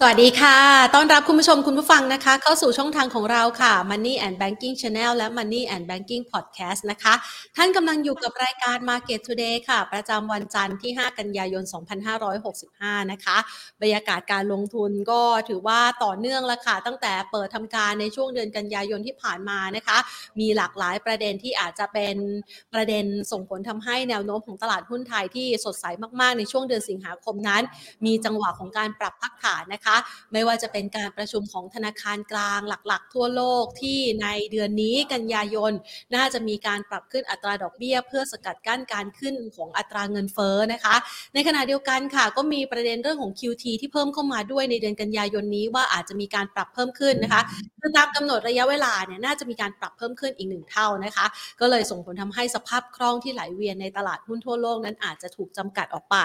สวัสดีค่ะ ต้อนรับคุณผู้ชมคุณผู้ฟังนะคะ เข้าสู่ช่องทางของเราค่ะ Money and Banking Channel และ Money and Banking Podcast นะคะ ท่านกำลังอยู่กับรายการ Market Today ค่ะ ประจำวันจันทร์ที่ 5 กันยายน 2565 นะคะ บรรยากาศการลงทุนก็ถือว่าต่อเนื่องแล้วค่ะ ตั้งแต่เปิดทำการในช่วงเดือนกันยายนที่ผ่านมานะคะ มีหลากหลายประเด็นที่อาจจะเป็นประเด็นส่งผลทำให้แนวโน้มของตลาดหุ้นไทยที่สดใสมากๆ ในช่วงเดือนสิงหาคมนั้น มีจังหวะของการปรับพักฐานนะคะไม่ว่าจะเป็นการประชุมของธนาคารกลางหลักๆ ทั่วโลกที่ในเดือนนี้กันยายน น่าจะมีการปรับขึ้นอัตราดอกเบี้ย เพื่อสกัดกั้นการขึ้นของอัตราเงินเฟ้อนะคะ ในขณะเดียวกันค่ะ ก็มีประเด็นเรื่องของ QT ที่เพิ่มเข้ามาด้วยในเดือนกันยายนนี้ว่าอาจจะมีการปรับเพิ่มขึ้นนะคะ คือตามกำหนดระยะเวลาเนี่ยน่าจะมีการปรับเพิ่มขึ้นอีกหนึ่งเท่านะคะ ก็เลยส่งผลทำให้สภาพคล่องที่ไหลเวียนในตลาดหุ้นทั่วโลกนั้นอาจจะถูกจำกัดออกไป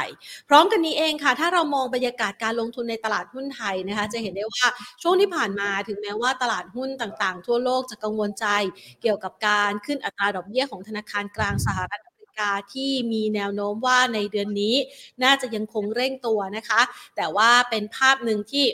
พร้อมกันนี้เองค่ะ ถ้าเรามองบรรยากาศการลงทุนในตลาดหุ้นไทยนะคะ จะเห็นได้ว่าช่วงที่ผ่านมาถึงแม้ว่าตลาดหุ้นต่างๆ ทั่วโลกจะกังวลใจ เกี่ยวกับการขึ้นอัตราดอกเบี้ยของธนาคารกลางสหรัฐอเมริกาที่มีแนวโน้มว่าในเดือนนี้น่าจะยังคงเร่งตัวนะคะ แต่ว่าเป็นภาพหนึ่งที่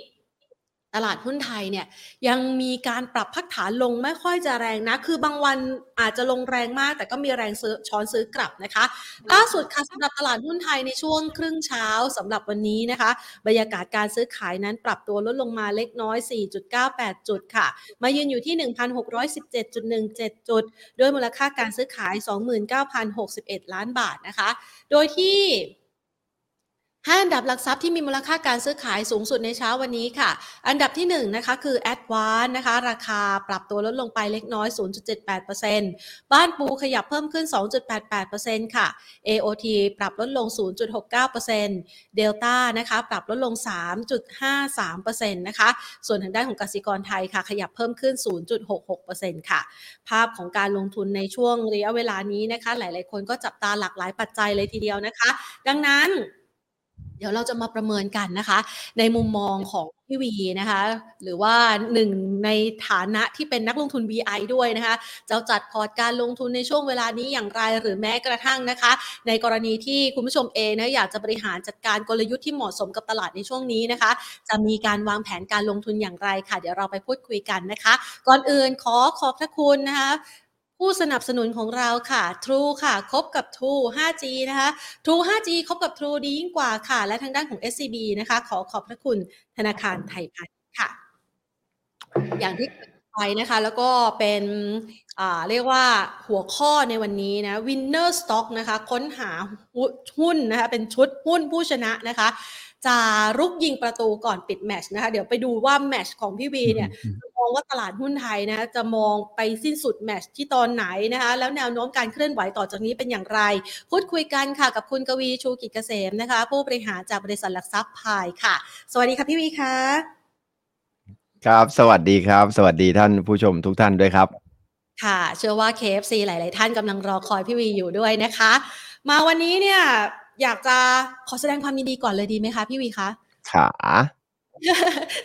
ตลาดหุ้นไทยเนี่ยยังมีการปรับพักฐานลงไม่ค่อยจะแรงนะ คือบางวันอาจจะลงแรงมาก แต่ก็มีแรงซื้อช้อนซื้อกลับนะคะล่าสุดค่ะสำหรับตลาดหุ้นไทยในช่วงครึ่งเช้าสำหรับวันนี้นะคะ บรรยากาศการซื้อขายนั้นปรับตัวลดลงมาเล็กน้อย 4.98 จุดค่ะ มายืนอยู่ที่ 1,617.17 จุด ด้วยมูลค่าการซื้อขาย 29,061 ล้านบาทนะคะ โดยที่ ห้าอันดับหลักทรัพย์ที่มีมูลค่าการซื้อขายสูงสุดในเช้าวันนี้ค่ะ อันดับที่1นนะคะคือ a d v a n c e นะคะ ราคาปรับตัวลดลงไปเล็กน้อย 0.78%บ้านปูขยับเพิ่มขึ้น 2.88%ค่ะ AOT ปรับลดลง 0.69% Delta นะคะปรับลดลง 3.53%นะคะส่วนทางด้านของกสิกรไทยค่ะ ขยับเพิ่มขึ้น 0.66%ค่ะ ภาพของการลงทุนในช่วงระยะเวลานี้นะคะ หลาย ๆ คนก็จับตาหลากหลายปัจจัยเลยทีเดียวนะคะ ดังนั้น เดี๋ยวเราจะมาประเมินกันนะคะ ในมุมมองของพี่วีนะคะ หรือว่าหนึ่งในฐานะที่เป็นนักลงทุน VI ด้วยนะคะจะจัดพอร์ตการลงทุนในช่วงเวลานี้อย่างไรหรือแม้กระทั่งนะคะ ในกรณีที่คุณผู้ชมเองนะอยากจะบริหารจัดการกลยุทธ์ที่เหมาะสมกับตลาดในช่วงนี้นะคะ จะมีการวางแผนการลงทุนอย่างไรค่ะ เดี๋ยวเราไปพูดคุยกันนะคะ ก่อนอื่นขอขอบพระคุณนะคะ ผู้สนับสนุนของเราค่ะ True ค่ะ คบกับ True 5G นะคะ True 5G คบกับ True ดียิ่งกว่าค่ะ และทางด้านของ SCB นะคะ ขอขอบพระคุณธนาคารไทยพาณิชย์ค่ะ อย่างที่ไปนะคะ แล้วก็เป็นอ่าเรียกว่าหัวข้อในวันนี้นะ Winner Stock นะคะ ค้นหาหุ้นนะคะ เป็นชุดหุ้นผู้ชนะนะคะ จะรุกยิงประตูก่อนปิดแมตช์นะคะเดี๋ยวไปดูว่าแมตช์ของพี่วีเนี่ยมองว่าตลาดหุ้นไทยนะจะมองไปสิ้นสุดแมตช์ที่ตอนไหนนะคะแล้วแนวโน้มการเคลื่อนไหวต่อจากนี้เป็นอย่างไร พูดคุยกันค่ะกับคุณกวีชูกิจเกษมนะคะ ผู้บริหารจากบริษัทหลักทรัพย์พายค่ะ สวัสดีค่ะพี่วีค่ะครับ สวัสดีครับ สวัสดีท่านผู้ชมทุกท่านด้วยครับค่ะ เชื่อว่า KFC หลาย ๆ ท่านกำลังรอคอยพี่วีอยู่ด้วยนะคะ มาวันนี้เนี่ย อยากจะขอแสดงความยินดีก่อนเลยดีไหมคะพี่วีคะขา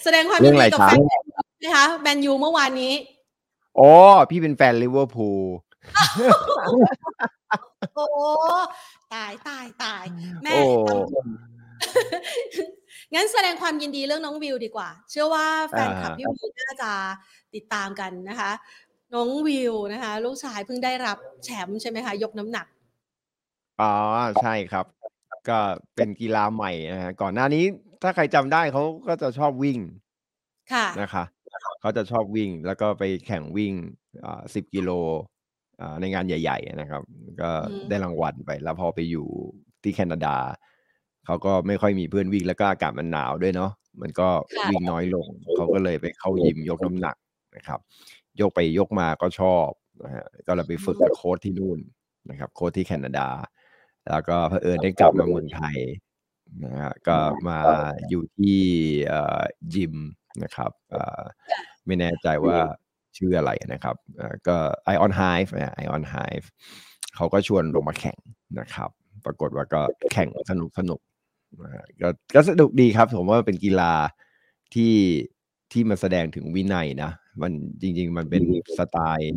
แสดงความเรื่ยิอนงดีอะไรกับคะแฟนนะคะแมนยูเมื่อวานนี้อ๋อพี่เป็นแฟนลิเวอร์พูลโอ้ตายตายตายแม่โอ้ทำงั้นแสดงความยินดีเรื่องน้องวิวดีกว่า เชื่อว่าแฟนคลับอ่าพี่วิวน่าจะติดตามกันนะคะ น้องวิวนะคะ ลูกชายเพิ่งได้รับแชมป์ใช่ไหมคะ ยกน้ำหนัก อ๋อ ใช่ครับ ก็เป็นกีฬาใหม่นะฮะ ก่อนหน้านี้ถ้าใครจำได้เขาก็จะชอบวิ่งค่ะ นะคะ เขาจะชอบวิ่งแล้วก็ไปแข่งวิ่ง อ่าสิบกิโล อ่า ในงานใหญ่ ๆ นะครับ ก็อืมได้รางวัลไป แล้วพอไปอยู่ที่แคนาดา เขาก็ไม่ค่อยมีเพื่อนวิ่งแล้วก็อากาศมันหนาวด้วยเนาะ มันก็ค่ะ วิ่งน้อยลง เขาก็เลยไปเข้ายิมยกน้ำหนักนะครับ ยกไปยกมาก็ชอบนะฮะ ก็เลยไปฝึกกับโค้ชที่นู่นนะครับ โค้ชที่แคนาดา แล้วก็เผอิญได้กลับมาเมืองไทยนะฮะก็มาอยู่ที่เอ่อยิมนะครับเอ่อไม่แน่ใจว่าชื่ออะไรนะครับเอ่อก็ Ion Hive นะ Ion Hive เขาก็ชวนลงมาแข่งนะครับ ปรากฏว่าก็แข่งสนุกสนุกนะฮะก็ก็สนุกดีครับ ผมว่าเป็นกีฬาที่ที่มันแสดงถึงวินัยนะ มันจริง ๆ มันเป็นสไตล์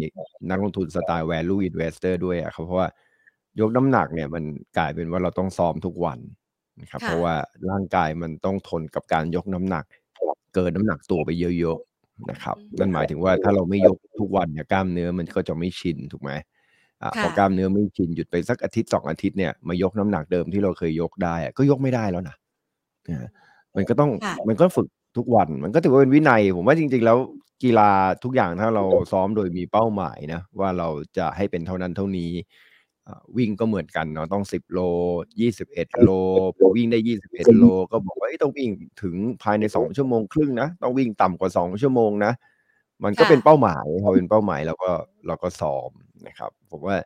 นักลงทุนสไตล์ value investor ด้วยอะครับเพราะว่า ยกน้ำหนักเนี่ยมันกลายเป็นว่าเราต้องซ้อมทุกวันนะครับค่ะเพราะว่าร่างกายมันต้องทนกับการยกน้ำหนักเกินน้ำหนักตัวไปเยอะๆนะครับนั่นหมายถึงว่าถ้าเราไม่ยกทุกวันเนี่ยกล้ามเนื้อมันก็จะไม่ชินถูกไหมอ่าพอกล้ามเนื้อไม่ชินหยุดไปสักอาทิตย์สองอาทิตย์เนี่ยมายกน้ำหนักเดิมที่เราเคยยกได้ก็ยกไม่ได้แล้วนะมันก็ต้องมันก็ฝึกทุกวันมันก็ถือว่าเป็นวินัย ผมว่าจริง ๆ แล้วกีฬาทุกอย่างถ้าเราซ้อมโดยมีเป้าหมายนะว่าเราจะให้เป็นเท่านั้นเท่านี้ วิ่งก็เหมือนกันเนาะต้องสิบโลยี่สิบเอ็ดโลพอวิ่งได้ยี่สิบเอ็ดโล ก็บอกว่าต้องวิ่งถึงภายในสองชั่วโมงครึ่งนะต้องวิ่งต่ำกว่าสองชั่วโมงนะ มันก็เป็นเป้าหมายพอเป็นเป้าหมายเราก็เราก็ซ้อมนะครับ ผมว่า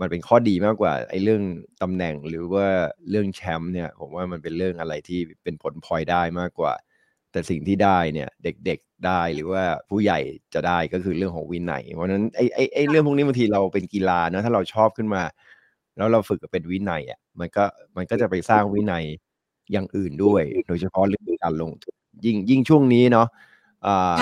มันเป็นข้อดีมากกว่าไอ้เรื่องตำแหน่งหรือว่าเรื่องแชมป์เนี่ย ผมว่ามันเป็นเรื่องอะไรที่เป็นผลพลอยได้มากกว่า แต่สิ่งที่ได้เนี่ยเด็กๆได้หรือว่าผู้ใหญ่จะได้ก็คือเรื่องของวินัยเพราะนั้นไอ้ไอ้ไอ้เรื่องพวกนี้บางทีเราเป็นกีฬานะถ้าเราชอบขึ้นมา แล้วเราฝึกเป็นวินัยอะมันก็มันก็จะไปสร้างวินัยอย่างอื่นด้วย โดยเฉพาะเรื่องการลงทุนยิ่งยิ่งช่วงนี้เนาะอ่า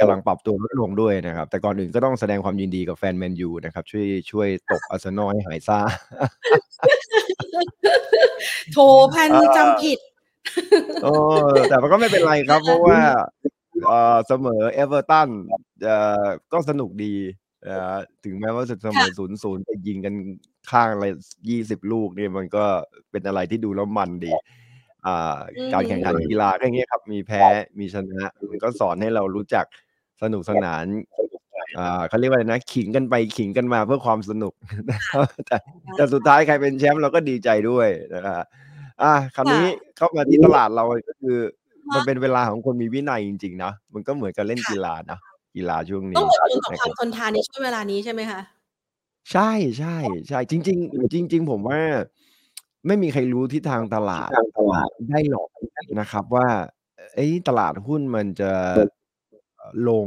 กำลังปรับตัวลดลงด้วยนะครับ แต่ก่อนอื่นก็ต้องแสดงความยินดีกับแฟนแมนยูนะครับ ช่วยช่วยตบอาร์เซนอลให้หายซ่าโถพันจำผิด โอ้แต่มันก็ไม่เป็นไรครับ เพราะว่าเสมอเอเวอร์ตันก็สนุกดีถึงแม้ว่าจะเสมอศูนย์ศูนย์ไปยิงกันข้างอะไรยี่สิบลูกนี่มันก็เป็นอะไรที่ดูแล้วมันดี การแข่งขันกีฬาก็อย่างเงี้ยครับ มีแพ้มีชนะ มันก็สอนให้เรารู้จักสนุกสนานอ่าเขาเรียกว่าอะไรนะ ขิงกันไปขิงกันมาเพื่อความสนุกแต่แต่สุดท้ายใครเป็นแชมป์เราก็ดีใจด้วยนะครับ อ่าคำนี้เข้ามาที่ตลาดเราก็คือ มันเป็นเวลาของคนมีวินัยจริงๆนะมันก็เหมือนกับเล่นกีฬานะกีฬาช่วงนี้ต้องอดทนกับความทนทานในช่วงเวลานี้ใช่ไหมคะใช่ใช่ใช่จริง ๆ จริง ๆ ผมว่า ไม่มีใครรู้ทิศทางตลาดตลาดได้หรอกนะครับว่าไอ้ตลาดหุ้นมันจะลง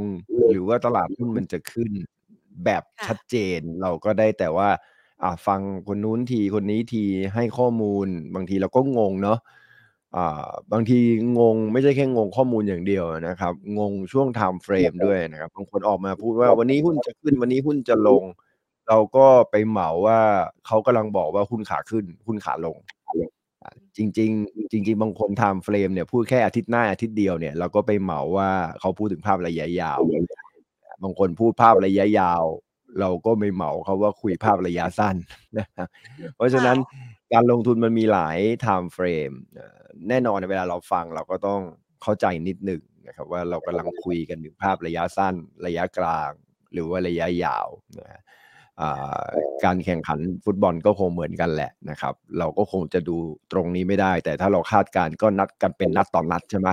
หรือว่าตลาดหุ้นมันจะขึ้น แบบชัดเจนเราก็ได้แต่ว่า อ่าฟังคนนู้นทีคนนี้ทีให้ข้อมูล บางทีเราก็งงเนาะอ่าบางทีงงไม่ใช่แค่งงข้อมูลอย่างเดียวนะครับ งงช่วง time frame ด้วยนะครับบางคนออกมาพูดว่าวันนี้หุ้นจะขึ้นวันนี้หุ้นจะลง เราก็ไปเหมาว่าเขากำลังบอกว่าหุ้นขาขึ้นหุ้นขาลงจริงๆจริง ๆ บางคน time frame เนี่ยพูดแค่อาทิตย์หน้าอาทิตย์เดียวเนี่ยเราก็ไปเหมาว่าเขาพูดถึงภาพระยะยาว บางคนพูดภาพระยะยาว เราก็ไปเหมาเขาว่าคุยภาพระยะสั้นนะเพราะฉะนั้นการลงทุนมันมีหลาย time frame แน่นอนเวลาเราฟังเราก็ต้องเข้าใจนิดหนึ่งนะครับว่าเรากำลังคุยกันถึงภาพระยะสั้น ระยะกลาง หรือว่าระยะยาวนะการแข่งขันฟุตบอลก็คงเหมือนกันแหละนะครับ เราก็คงจะดูตรงนี้ไม่ได้ แต่ถ้าเราคาดการณ์ก็นัดกันเป็นนัดต่อนัดใช่ไหม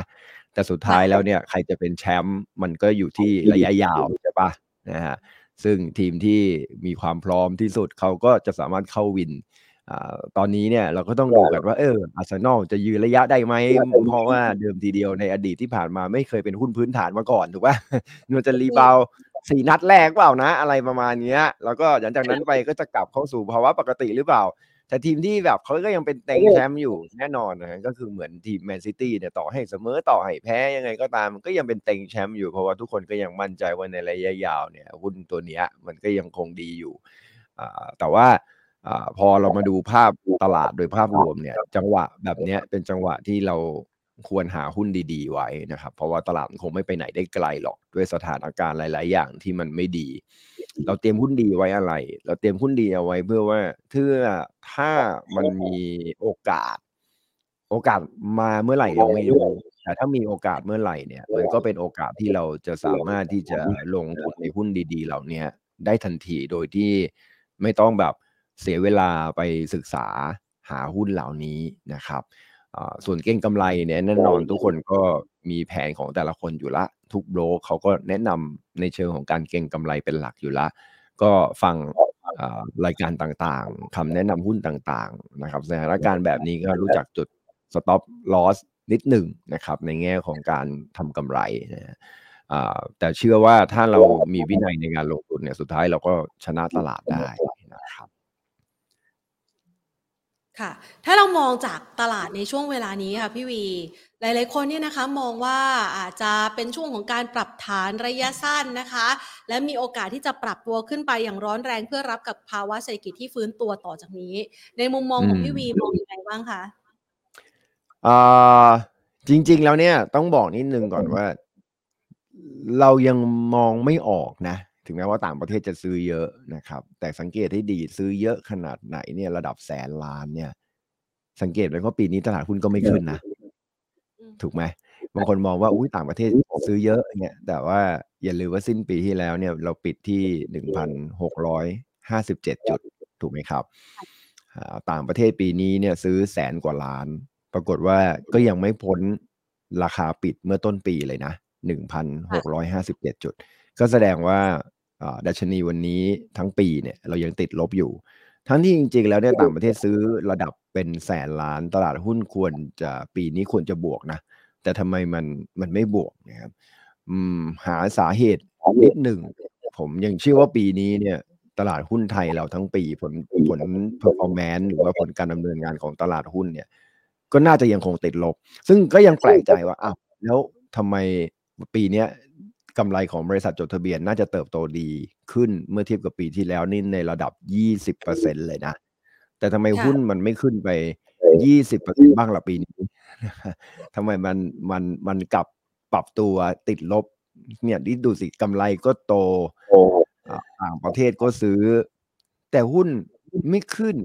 แต่สุดท้ายแล้วเนี่ยใครจะเป็นแชมป์มันก็อยู่ที่ระยะยาวใช่ปะนะฮะ ซึ่งทีมที่มีความพร้อมที่สุดเขาก็จะสามารถเข้าวินตอนนี้เนี่ยเราก็ต้องดูกันว่าเอออาร์เซนอลจะยืนระยะได้ไหมเพราะว่าเดิมทีเดียวในอดีตที่ผ่านมาไม่เคยเป็นหุ้นพื้นฐานมาก่อนถูกป่ะนะจะ rebound สี่นัดแรกเปล่านะ อะไรประมาณนี้แล้วก็หลังจากนั้นไปก็จะกลับเข้าสู่ภาวะปกติหรือเปล่า แต่ทีมที่แบบเขาก็ยังเป็นเต็งแชมป์อยู่แน่นอนนะก็คือเหมือนทีมแมนซิตี้เนี่ยต่อให้เสมอต่อให้แพ้ยังไงก็ตามก็ยังเป็นเต็งแชมป์อยู่เพราะว่าทุกคนก็ยังมั่นใจว่าในระยะยาวเนี่ยหุ้นตัวเนี้ยมันก็ยังคงดีอยู่แต่ว่าพอเรามาดูภาพตลาดโดยภาพรวมเนี่ยจังหวะแบบนี้เป็นจังหวะที่เราควรหาหุ้นดี ๆ ไว้นะครับ เพราะว่าตลาดคงไม่ไปไหนได้ไกลหรอกด้วยสถานการณ์หลาย ๆ อย่างที่มันไม่ดี เราเตรียมหุ้นดีไว้อะไร เราเตรียมหุ้นดีเอาไว้เพื่อว่าเพื่อถ้ามันมีโอกาส โอกาสมาเมื่อไหร่เราไม่รู้แต่ถ้ามีโอกาสเมื่อไหร่เนี่ย มันก็เป็นโอกาสที่เราจะสามารถที่จะลงทุนในหุ้นดี ๆ เหล่านี้ได้ทันทีโดยที่ไม่ต้องแบบเสียเวลาไปศึกษาหาหุ้นเหล่านี้นะครับ ส่วนเก่งกำไรเนี่ยแน่นอนทุกคนก็มีแผนของแต่ละคนอยู่ละ ทุกโบรกเขาก็แนะนำในเชิงของการเก่งกำไรเป็นหลักอยู่ละ ก็ฟังรายการต่างๆคำแนะนำหุ้นต่างๆนะครับสถานการณ์แบบนี้ก็รู้จักจุด stop loss นิดหนึ่งนะครับ ในแง่ของการทำกำไรนะแต่เชื่อว่าถ้าเรามีวินัยในการลงทุนเนี่ยสุดท้ายเราก็ชนะตลาดได้ ครับค่ะ ถ้าเรามองจากตลาดในช่วงเวลานี้ค่ะพี่วี หลายๆคนเนี่ยนะคะมองว่าอาจจะเป็นช่วงของการปรับฐานระยะสั้นนะคะ และมีโอกาสที่จะปรับตัวขึ้นไปอย่างร้อนแรงเพื่อรับกับภาวะเศรษฐกิจที่ฟื้นตัวต่อจากนี้ ในมุมมองของพี่วีมองยังไงบ้างคะอ่าจจริง ๆ แล้วเนี่ยต้องบอกนิดนึงก่อนว่า เรายังมองไม่ออกนะ ถึงแม้ว่าต่างประเทศจะซื้อเยอะนะครับ แต่สังเกตให้ดีซื้อเยอะขนาดไหนเนี่ยระดับแสนล้านเนี่ย สังเกตเลยว่าปีนี้ตลาดหุ้นก็ไม่ขึ้นนะ ถูกไหมบางคนมองว่าอุ้ยต่างประเทศซื้อเยอะเนี่ยแต่ว่าอย่าลืมว่าสิ้นปีที่แล้วเนี่ย เราปิดที่หนึ่งพันหกร้อยห้าสิบเจ็ดจุด ถูกไหมครับ ต่างประเทศปีนี้เนี่ยซื้อแสนกว่าล้าน ปรากฏว่าก็ยังไม่พ้นราคาปิดเมื่อต้นปีเลยนะหนึ่งพันหกร้อยห้าสิบเจ็ดจุด ก็แสดงว่า ดัชนีวันนี้ทั้งปีเนี่ยเรายังติดลบอยู่ ทั้งที่จริงๆ แล้วเนี่ยต่างประเทศซื้อระดับเป็นแสนล้านตลาดหุ้นควรจะปีนี้ควรจะบวกนะ แต่ทำไมมันมันไม่บวกนะครับอืมหาสาเหตุนิดหนึ่ง ผมยังเชื่อว่าปีนี้เนี่ยตลาดหุ้นไทยเราทั้งปีผลผล performance หรือว่าผลการดำเนินงานของตลาดหุ้นเนี่ย ก็น่าจะยังคงติดลบ ซึ่งก็ยังแปลกใจว่าอ้าวแล้วทำไมปีเนี้ย กำไรของบริษัทจดทะเบียนน่าจะเติบโตดีขึ้นเมื่อเทียบกับปีที่แล้วนี่ในระดับ 20%เลยนะ แต่ทำไมหุ้นมันไม่ขึ้นไป 20%บ้างละปีนี้ทำไมมันมันมันกลับปรับตัวติดลบ เนี่ยดิดูสิกำไรก็โตต่างประเทศก็ซื้อ แต่หุ้นไม่ขึ้น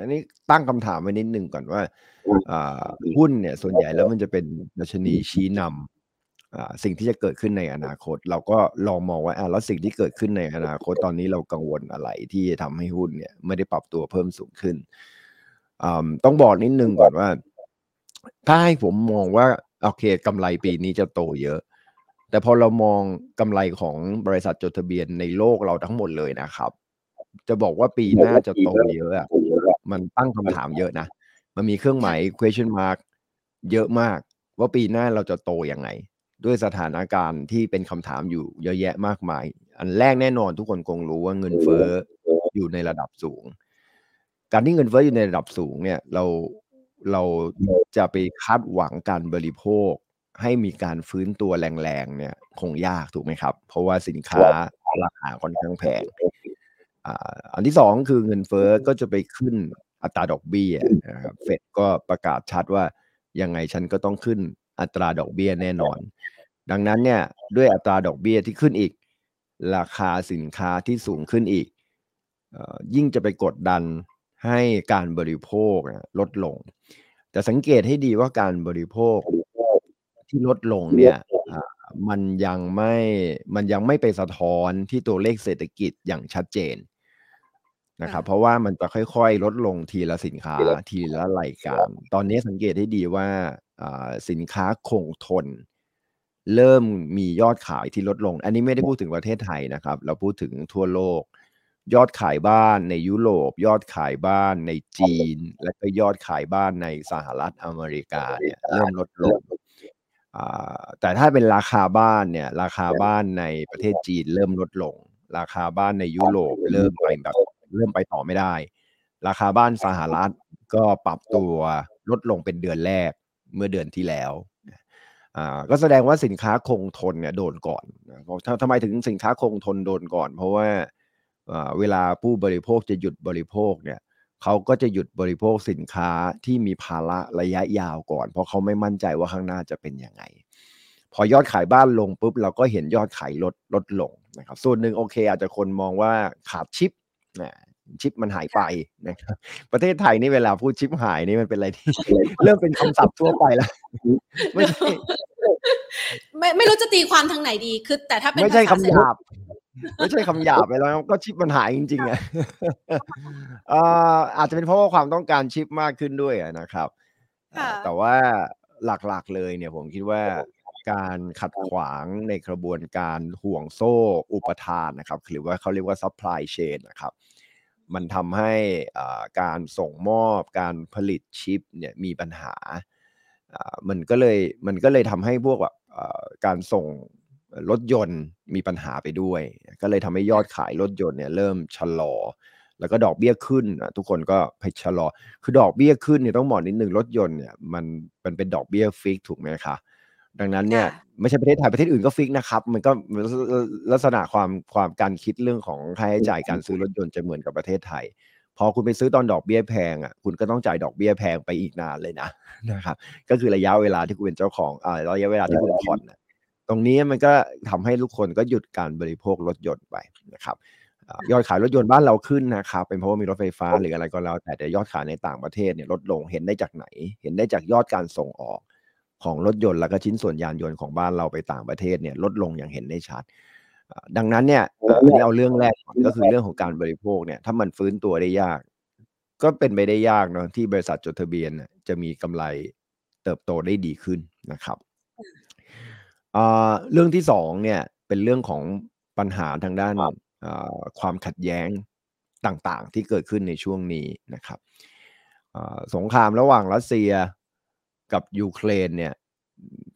อันนี้ตั้งคำถามไว้นิดนึงก่อนว่าหุ้นเนี่ย ส่วนใหญ่แล้วมันจะเป็นดัชนีชี้นำ สิ่งที่จะเกิดขึ้นในอนาคต เราก็ลองมองว่าแล้วสิ่งที่เกิดขึ้นในอนาคตตอนนี้เรากังวลอะไรที่จะทำให้หุ้นเนี่ยไม่ได้ปรับตัวเพิ่มสูงขึ้นต้องบอกนิดนึงก่อนว่า ถ้าให้ผมมองว่าโอเคกำไรปีนี้จะโตเยอะ แต่พอเรามองกำไรของบริษัทจดทะเบียนในโลกเราทั้งหมดเลยนะครับ จะบอกว่าปีหน้าจะโตเยอะอะมันตั้งคำถามเยอะนะ มันมีเครื่องหมาย question mark เยอะมาก ว่าปีหน้าเราจะโตยังไง ด้วยสถานการณ์ที่เป็นคำถามอยู่เยอะแยะมากมาย อันแรกแน่นอนทุกคนคงรู้ว่าเงินเฟ้ออยู่ในระดับสูง การที่เงินเฟ้ออยู่ในระดับสูงเนี่ยเราเราจะไปคาดหวังการบริโภค ให้มีการฟื้นตัวแรงๆเนี่ยคงยากถูกไหมครับ เพราะว่าสินค้าราคาค่อนข้างแพงอันที่สองคือเงินเฟ้อก็จะไปขึ้นอัตราดอกเบี้ยนะครับเฟดก็ประกาศชัดว่ายังไงฉันก็ต้องขึ้น อัตราดอกเบี้ยแน่นอน ดังนั้นเนี่ยด้วยอัตราดอกเบี้ยที่ขึ้นอีก ราคาสินค้าที่สูงขึ้นอีก ยิ่งจะไปกดดันให้การบริโภคลดลง แต่สังเกตให้ดีว่าการบริโภคที่ลดลงเนี่ยมันยังไม่มันยังไม่ไปสะท้อนที่ตัวเลขเศรษฐกิจอย่างชัดเจนนะครับเพราะว่ามันจะค่อยๆ ลดลงทีละสินค้าทีละรายการ ตอนนี้สังเกตให้ดีว่า สินค้าคงทน เริ่มมียอดขายที่ลดลง อันนี้ไม่ได้พูดถึงประเทศไทยนะครับ เราพูดถึงทั่วโลก ยอดขายบ้านในยุโรป ยอดขายบ้านในจีน และก็ยอดขายบ้านในสหรัฐอเมริกาเนี่ยเริ่มลดลงแต่ถ้าเป็นราคาบ้านเนี่ย ราคาบ้านในประเทศจีนเริ่มลดลง ราคาบ้านในยุโรปเริ่มไปแบบเริ่มไปต่อไม่ได้ ราคาบ้านสหรัฐก็ปรับตัวลดลงเป็นเดือนแรก เมื่อเดือนที่แล้วก็แสดงว่าสินค้าคงทนเนี่ยโดนก่อนทำไมถึงสินค้าคงทนโดนก่อน เพราะว่าเวลาผู้บริโภคจะหยุดบริโภคเนี่ยเขาก็จะหยุดบริโภคสินค้าที่มีภาระระยะยาวก่อน เพราะเขาไม่มั่นใจว่าข้างหน้าจะเป็นยังไง พอยอดขายบ้านลงปุ๊บเราก็เห็นยอดขายลดลดลงนะครับส่วนหนึ่งโอเค อาจจะคนมองว่าขาดชิปนะ ชิปมันหายไปนะครับประเทศไทยนี่เวลาพูดชิปหายนี่มันเป็นอะไรที่ เริ่มเป็นคำศัพท์ทั่วไปแล้วไม่ใช่ไม่ไม่รู้จะตีความทางไหนดี คือ แต่ถ้าเป็นไม่ใช่คำหยาบ ไม่ใช่คำหยาบไปแล้ว ก็ชิปมันหายจริงๆอะอาจจะเป็นเพราะว่าความต้องการชิปมากขึ้นด้วยนะครับแต่ว่าหลักๆเลยเนี่ยผมคิดว่าการขัดขวางในกระบวนการห่วงโซ่อุปทานนะครับ หรือว่าเขาเรียกว่า supply chain นะครับ มันทำให้การส่งมอบการผลิตชิปเนี่ยมีปัญหา มันก็เลยมันก็เลยทำให้พวกแบบการส่งรถยนต์มีปัญหาไปด้วย ก็เลยทำให้ยอดขายรถยนต์เนี่ยเริ่มชะลอ แล้วก็ดอกเบี้ยขึ้นทุกคนก็ไปชะลอ คือดอกเบี้ยขึ้นเนี่ยต้องบอกนิดนึงรถยนต์เนี่ยมันมันเป็นดอกเบี้ยฟิกถูกไหมคะ ดังนั้นเนี่ยไม่ใช่ประเทศไทยประเทศอื่นก็ฟิกนะครับ มันก็ลักษณะความความการคิดเรื่องของค่าใช้จ่ายการซื้อรถยนต์จะเหมือนกับประเทศไทย พอคุณไปซื้อตอนดอกเบี้ยแพงอะคุณก็ต้องจ่ายดอกเบี้ยแพงไปอีกนานเลยนะนะครับ ก็คือระยะเวลาที่คุณเป็นเจ้าของอ่าระยะเวลาที่คุณผ่อนนะตรงนี้มันก็ทำให้ทุกคนก็หยุดการบริโภครถยนต์ไปนะครับยอดขายรถยนต์บ้านเราขึ้นนะครับเป็นเพราะว่ามีรถไฟฟ้าหรืออะไรก็แล้วแต่แต่ยอดขายในต่างประเทศเนี่ยลดลงเห็นได้จากไหน เห็นได้จากยอดการส่งออก ของรถยนต์แล้วก็ชิ้นส่วนยานยนต์ของบ้านเราไปต่างประเทศเนี่ยลดลงอย่างเห็นได้ชัด ดังนั้นเนี่ยนี่เอาเรื่องแรกก็คือเรื่องของการบริโภคเนี่ยถ้ามันฟื้นตัวได้ยาก ก็เป็นไปได้ยากเนาะที่บริษัทจดทะเบียนจะมีกำไรเติบโตได้ดีขึ้นนะครับเรื่องที่สองเนี่ยเป็นเรื่องของปัญหาทางด้านความขัดแย้งต่างๆ ที่เกิดขึ้นในช่วงนี้นะครับสงครามระหว่างรัสเซีย กับยูเครนเนี่ย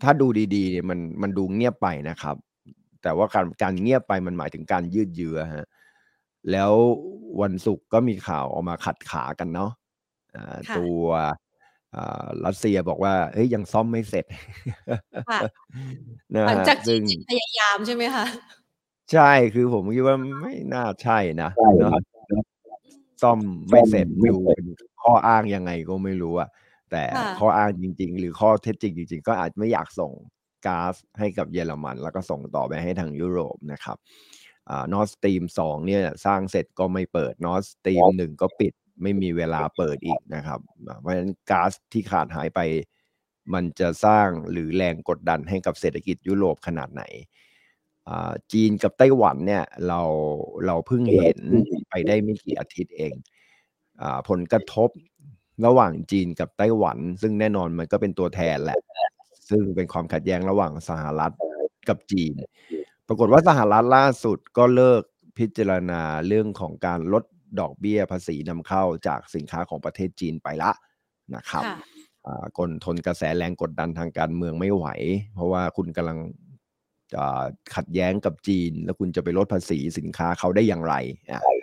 ถ้าดูดีๆเนี่ยมันมันดูเงียบไปนะครับ แต่ว่าการการเงียบไปมันหมายถึงการยืดเยื้อฮะแล้ววันศุกร์ก็มีข่าวออกมาขัดขากันเนาะตัวรัสเซียบอกว่าเฮ้ยยังซ่อมไม่เสร็จหลังจากจีนพยายามใช่ไหมคะใช่คือผมคิดว่าไม่น่าใช่นะเนาะซ่อมไม่เสร็จดูเป็นข้ออ้างยังไงก็ไม่รู้อะ แต่ข้ออ้างจริง ๆ หรือข้อเท็จจริงจริง ๆ ก็อาจไม่อยากส่งก๊าซให้กับเยอรมัน แล้วก็ส่งต่อไปให้ทางยุโรปนะครับอ่านอสตีมสองเนี่ยสร้างเสร็จก็ไม่เปิดนอสตีมหนึ่งก็ปิดไม่มีเวลาเปิดอีกนะครับ เพราะฉะนั้นก๊าซที่ขาดหายไป มันจะสร้างหรือแรงกดดันให้กับเศรษฐกิจยุโรปขนาดไหน จีนกับไต้หวันเนี่ยเราเราเพิ่งเห็นไปได้ไม่กี่อาทิตย์เองอผลกระทบ ระหว่างจีนกับไต้หวัน ซึ่งแน่นอนมันก็เป็นตัวแทนแหละ ซึ่งเป็นความขัดแย้งระหว่างสหรัฐกับจีน ปรากฏว่าสหรัฐล่าสุดก็เลิกพิจารณาเรื่องของการลดดอกเบี้ยภาษีนำเข้าจากสินค้าของประเทศจีนไปละนะครับกนทนกระแสแรงกดดันทางการเมืองไม่ไหว เพราะว่าคุณกำลังขัดแย้งกับจีน แล้วคุณจะไปลดภาษีสินค้าเขาได้อย่างไร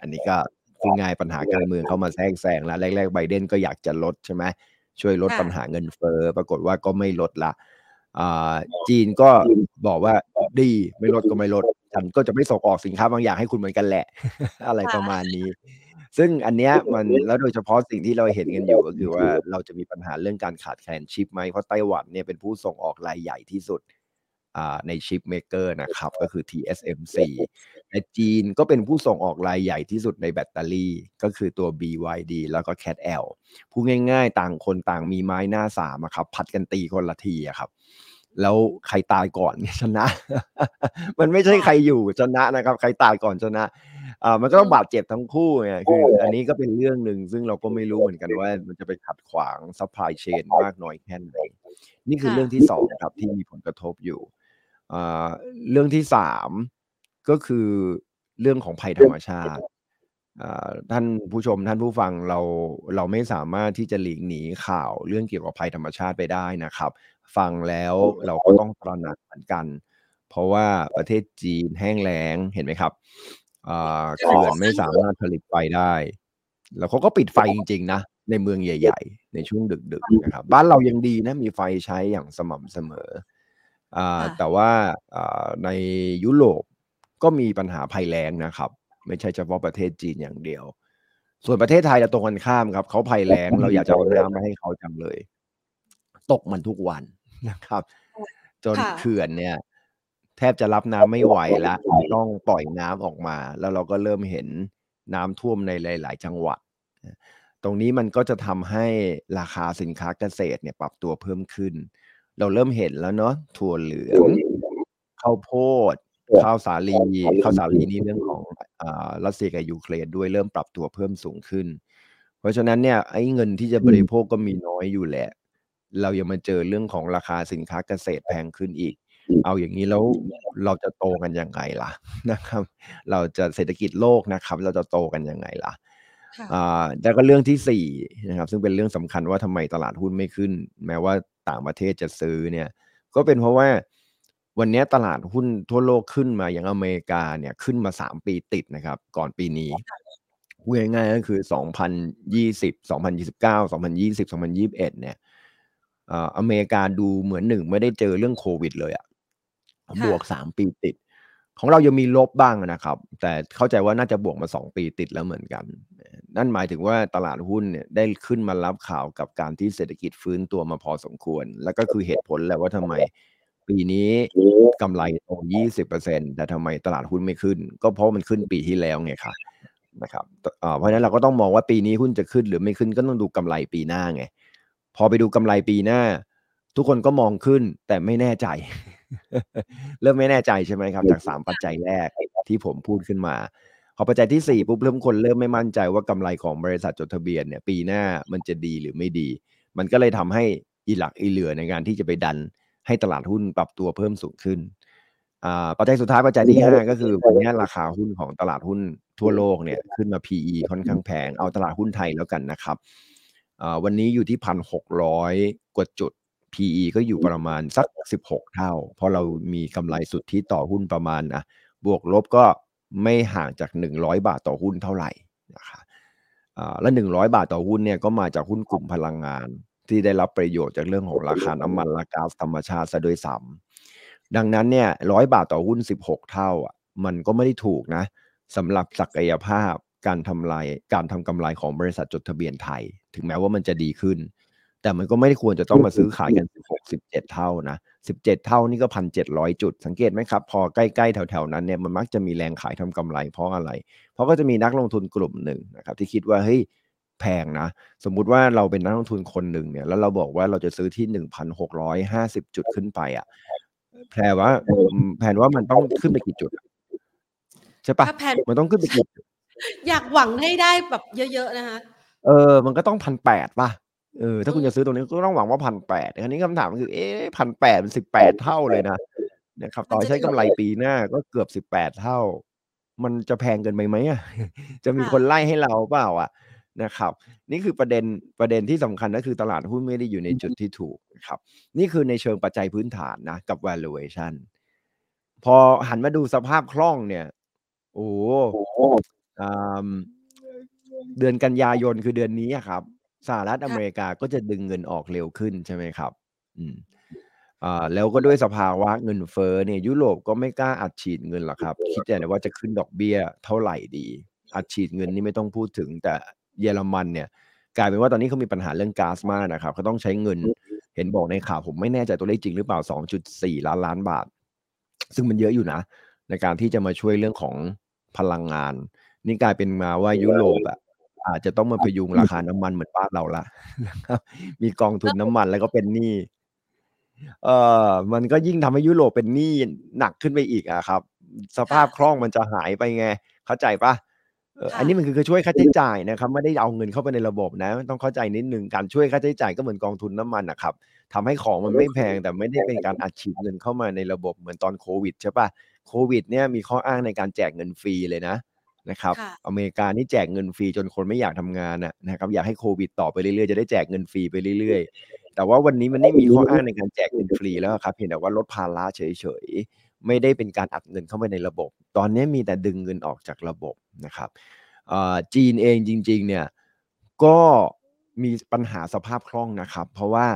อันนี้ก็ คือง่ายปัญหาการเมืองเข้ามาแทรกแซงแล้ว แรกๆไบเดนก็อยากจะลดใช่ไหมช่วยลดปัญหาเงินเฟ้อปรากฏว่าก็ไม่ลดละจีนก็บอกว่าดีไม่ลดก็ไม่ลดฉันก็จะไม่ส่งออกสินค้าบางอย่างให้คุณเหมือนกันแหละ อะไรประมาณนี้ ซึ่งอันเนี้ยมันแล้วโดยเฉพาะสิ่งที่เราเห็นกันอยู่ก็คือว่าเราจะมีปัญหาเรื่องการขาดแคลนชิปไหมเพราะไต้หวันเนี่ยเป็นผู้ส่งออกรายใหญ่ที่สุด ใน chip maker นะครับ ก็คือ TSMC แต่จีนก็เป็นผู้ส่งออกรายใหญ่ที่สุดในแบตเตอรี่ ก็คือตัว BYD แล้วก็ CATL พูดง่ายๆ ต่างคนต่างมีไม้หน้าสามครับ ผลัดกันตีคนละทีครับ แล้วใครตายก่อนชนะ มันไม่ใช่ใครอยู่ชนะนะครับ ใครตายก่อนชนะอ่ามันก็ต้องบาดเจ็บทั้งคู่ไงคือ อันนี้ก็เป็นเรื่องหนึ่งซึ่งเราก็ไม่รู้เหมือนกันว่า มันจะไปขัดขวาง supply chain มากน้อยแค่ไหนนี่คือเรื่องที่สองครับที่มีผลกระทบอยู่ เรื่องที่สามก็คือเรื่องของภัยธรรมชาติท่านผู้ชมท่านผู้ฟังเราเราไม่สามารถที่จะหลีกหนีข่าวเรื่องเกี่ยวกับภัยธรรมชาติไปได้นะครับ ฟังแล้วเราก็ต้องตระหนักเหมือนกัน เพราะว่าประเทศจีนแห้งแล้งเห็นไหมครับเขื่อนไม่สามารถผลิตไฟได้ แล้วเขาก็ปิดไฟจริง ๆ นะ ในเมืองใหญ่ ๆ ในช่วงดึก ๆ นะครับ บ้านเรายังดีนะมีไฟใช้อย่างสม่ำเสมอ แต่ว่าในยุโรปก็มีปัญหาภัยแล้งนะครับ ไม่ใช่เฉพาะประเทศจีนอย่างเดียว ส่วนประเทศไทยจะตรงกันข้ามครับเขาภัยแล้งเราอยากจะเอาน้ำมาให้เขาจังเลย ตกมันทุกวันนะครับ จนเขื่อนเนี่ย แทบจะรับน้ำไม่ไหวแล้วต้องปล่อยน้ำออกมา แล้วเราก็เริ่มเห็นน้ำท่วมในหลาย ๆ จังหวัดตรงนี้มันก็จะทำให้ราคาสินค้าเกษตรเนี่ยปรับตัวเพิ่มขึ้น เราเริ่มเห็นแล้วเนาะถั่วเหลืองข้าวโพดข้าวสาลีข้าวสาลีนี่เรื่องของอ่ารัสเซียกับยูเครนด้วยเริ่มปรับตัวเพิ่มสูงขึ้น เพราะฉะนั้นเนี่ยไอ้เงินที่จะบริโภคก็มีน้อยอยู่แหละ เรายังมาเจอเรื่องของราคาสินค้าเกษตรแพงขึ้นอีก เอาอย่างนี้แล้วเราจะโตกันยังไงล่ะนะครับ เราจะเศรษฐกิจโลกนะครับ เราจะโตกันยังไงล่ะอ่า แล้วก็เรื่องที่สี่นะครับซึ่งเป็นเรื่องสำคัญว่าทำไมตลาดหุ้นไม่ขึ้น แม้ว่าต่างประเทศจะซื้อเนี่ยก็เป็นเพราะว่าวันนี้ตลาดหุ้นทั่วโลกขึ้นมาอย่างอเมริกาเนี่ยขึ้นมาสามปีติดนะครับ ก่อนปีนี้พูดง่ายๆก็คือสองพันยี่สิบสองพันยี่สิบเก้าสองพันยี่สิบสองพันยี่สิบเอ็ดเนี่ยอเมริกาดูเหมือนหนึ่งไม่ได้เจอเรื่องโควิดเลยอะบวกสามปีติด ของเรายังมีลบบ้างนะครับ แต่เข้าใจว่าน่าจะบวกมา 2 ปีติดแล้วเหมือนกัน นั่นหมายถึงว่าตลาดหุ้นเนี่ยได้ขึ้นมารับข่าวกับการที่เศรษฐกิจฟื้นตัวมาพอสมควร แล้วก็คือเหตุผลแหละว่าทำไม ปีนี้กำไรโต20%แต่ทำไมตลาดหุ้นไม่ขึ้น ก็เพราะมันขึ้นปีที่แล้วไงครับนะครับเพราะฉะนั้นเราก็ต้องมองว่าปีนี้หุ้นจะขึ้นหรือไม่ขึ้นก็ต้องดูกำไรปีหน้าไง พอไปดูกำไรปีหน้า ทุกคนก็มองขึ้นแต่ไม่แน่ใจ เริ่มไม่แน่ใจใช่ไหมครับ จากสามปัจจัยแรกที่ผมพูดขึ้นมา พอปัจจัยที่สี่ปุ๊บเริ่มคนเริ่มไม่มั่นใจว่ากำไรของบริษัทจดทะเบียนเนี่ย ปีหน้ามันจะดีหรือไม่ดี มันก็เลยทำให้อีหลักอีเหลือในการที่จะไปดันให้ตลาดหุ้นปรับตัวเพิ่มสูงขึ้นปัจจัยสุดท้ายปัจจัยที่ห้าก็คือวันนี้ราคาหุ้นของตลาดหุ้นทั่วโลกเนี่ยขึ้นมา PE ค่อนข้างแพงเอาตลาดหุ้นไทยแล้วกันนะครับวันนี้อยู่ที่พันหกร้อยกว่าจุด PE ก็อยู่ประมาณสัก 16 เท่า เพราะเรามีกำไรสุทธิต่อหุ้นประมาณนะบวกลบก็ไม่ห่างจาก 100 บาทต่อหุ้นเท่าไหร่นะครับและ 100 บาทต่อหุ้นเนี่ยก็มาจากหุ้นกลุ่มพลังงาน ที่ได้รับประโยชน์จากเรื่องของราคาน้ำมันราคาธรรมชาติซะด้วยซ้ำดังนั้นเนี่ยร้อยบาทต่อหุ้น 16 เท่าอะมันก็ไม่ได้ถูกนะสำหรับศักยภาพการทำลายการทำกำไรของบริษัทจดทะเบียนไทย ถึงแม้ว่ามันจะดีขึ้น แต่มันก็ไม่ได้ควรจะต้องมาซื้อขายกัน 16 17 เท่านะ 17 เท่านี่ก็พันเจ็ดร้อยจุด สังเกตไหมครับ พอใกล้ๆ แถวๆ นั้นเนี่ยมันมักจะมีแรงขายทำกำไรเพราะอะไร เพราะก็จะมีนักลงทุนกลุ่มหนึ่งนะครับที่คิดว่าเฮ้ยแพงนะ สมมุติว่าเราเป็นนักลงทุนคนหนึ่งเนี่ยแล้วเราบอกว่าเราจะซื้อที่ 1,650 จุดขึ้นไปอะแปลว่าแผนว่ามันต้องขึ้นไปกี่จุดใช่ปะมันต้องขึ้นไปกี่อยากหวังให้ได้แบบเยอะๆนะคะเออ มันก็ต้องพันแปดป่ะ เออถ้าคุณจะซื้อตรงนี้ก็ต้องหวังว่าพันแปดคราวนี้คำถามคือ เอ๊ะพันแปดเป็นสิบแปดเท่าเลยนะนะครับต่อใช้กำไรปีหน้าก็เกือบสิบแปดเท่า มันจะแพงเกินไปไหมอะจะมีคนไล่ให้เราเปล่าอะนะครับ นี่คือประเด็นประเด็นที่สำคัญก็คือตลาดหุ้นไม่ได้อยู่ในจุดที่ถูกครับ นี่คือในเชิงปัจจัยพื้นฐานนะกับ valuation พอหันมาดูสภาพคล่องเนี่ย โอ้เดือนกันยายนคือเดือนนี้ครับ สหรัฐอเมริกาก็จะดึงเงินออกเร็วขึ้นใช่ไหมครับ อืมอ่าแล้วก็ด้วยสภาวะเงินเฟ้อเนี่ยยุโรปก็ไม่กล้าอัดฉีดเงินหรอกครับ คิดแต่ว่าจะขึ้นดอกเบี้ยเท่าไหร่ดี อัดฉีดเงินนี่ไม่ต้องพูดถึง แต่เยอรมันเนี่ย กลายเป็นว่าตอนนี้เขามีปัญหาเรื่องก๊าซมากนะครับเขาต้องใช้เงินเห็นบอกในข่าวผมไม่แน่ใจตัวเลขจริงหรือเปล่า 2.4 ล้านล้านบาท ซึ่งมันเยอะอยู่นะ ในการที่จะมาช่วยเรื่องของพลังงาน นี่กลายเป็นมาว่ายุโรปอะ อาจจะต้องมาพยุงราคาน้ำมันเหมือนบ้านเราละนะครับ มีกองทุนน้ำมันแล้วก็เป็นหนี้เอ่อมันก็ยิ่งทำให้ยุโรปเป็นหนี้หนักขึ้นไปอีกอะครับ สภาพคล่องมันจะหายไปไง เข้าใจปะอันนี้มันคือช่วยค่าใช้จ่ายนะครับ ไม่ได้เอาเงินเข้าไปในระบบนะ ต้องเข้าใจนิดนึงการช่วยค่าใช้จ่ายก็เหมือนกองทุนน้ำมันนะครับทำให้ของมันไม่แพงแต่ไม่ได้เป็นการอัดฉีดเงินเข้ามาในระบบเหมือนตอนโควิดใช่ปะโควิดเนี่ยมีข้ออ้างในการแจกเงินฟรีเลยนะ นะครับอเมริกานี่แจกเงินฟรีจนคนไม่อยากทำงานนะครับอยากให้โควิดต่อไปเรื่อยๆจะได้แจกเงินฟรีไปเรื่อยๆ แต่ว่าวันนี้มันไม่มีข้ออ้างในการแจกเงินฟรีแล้วครับเพียงแต่ว่าลดภาระเฉยๆไม่ได้เป็นการอัดเงินเข้าไปในระบบ ตอนนี้มีแต่ดึงเงินออกจากระบบนะครับจีนเองจริง ๆ เนี่ยก็มีปัญหาสภาพคล่องนะครับ เพราะว่า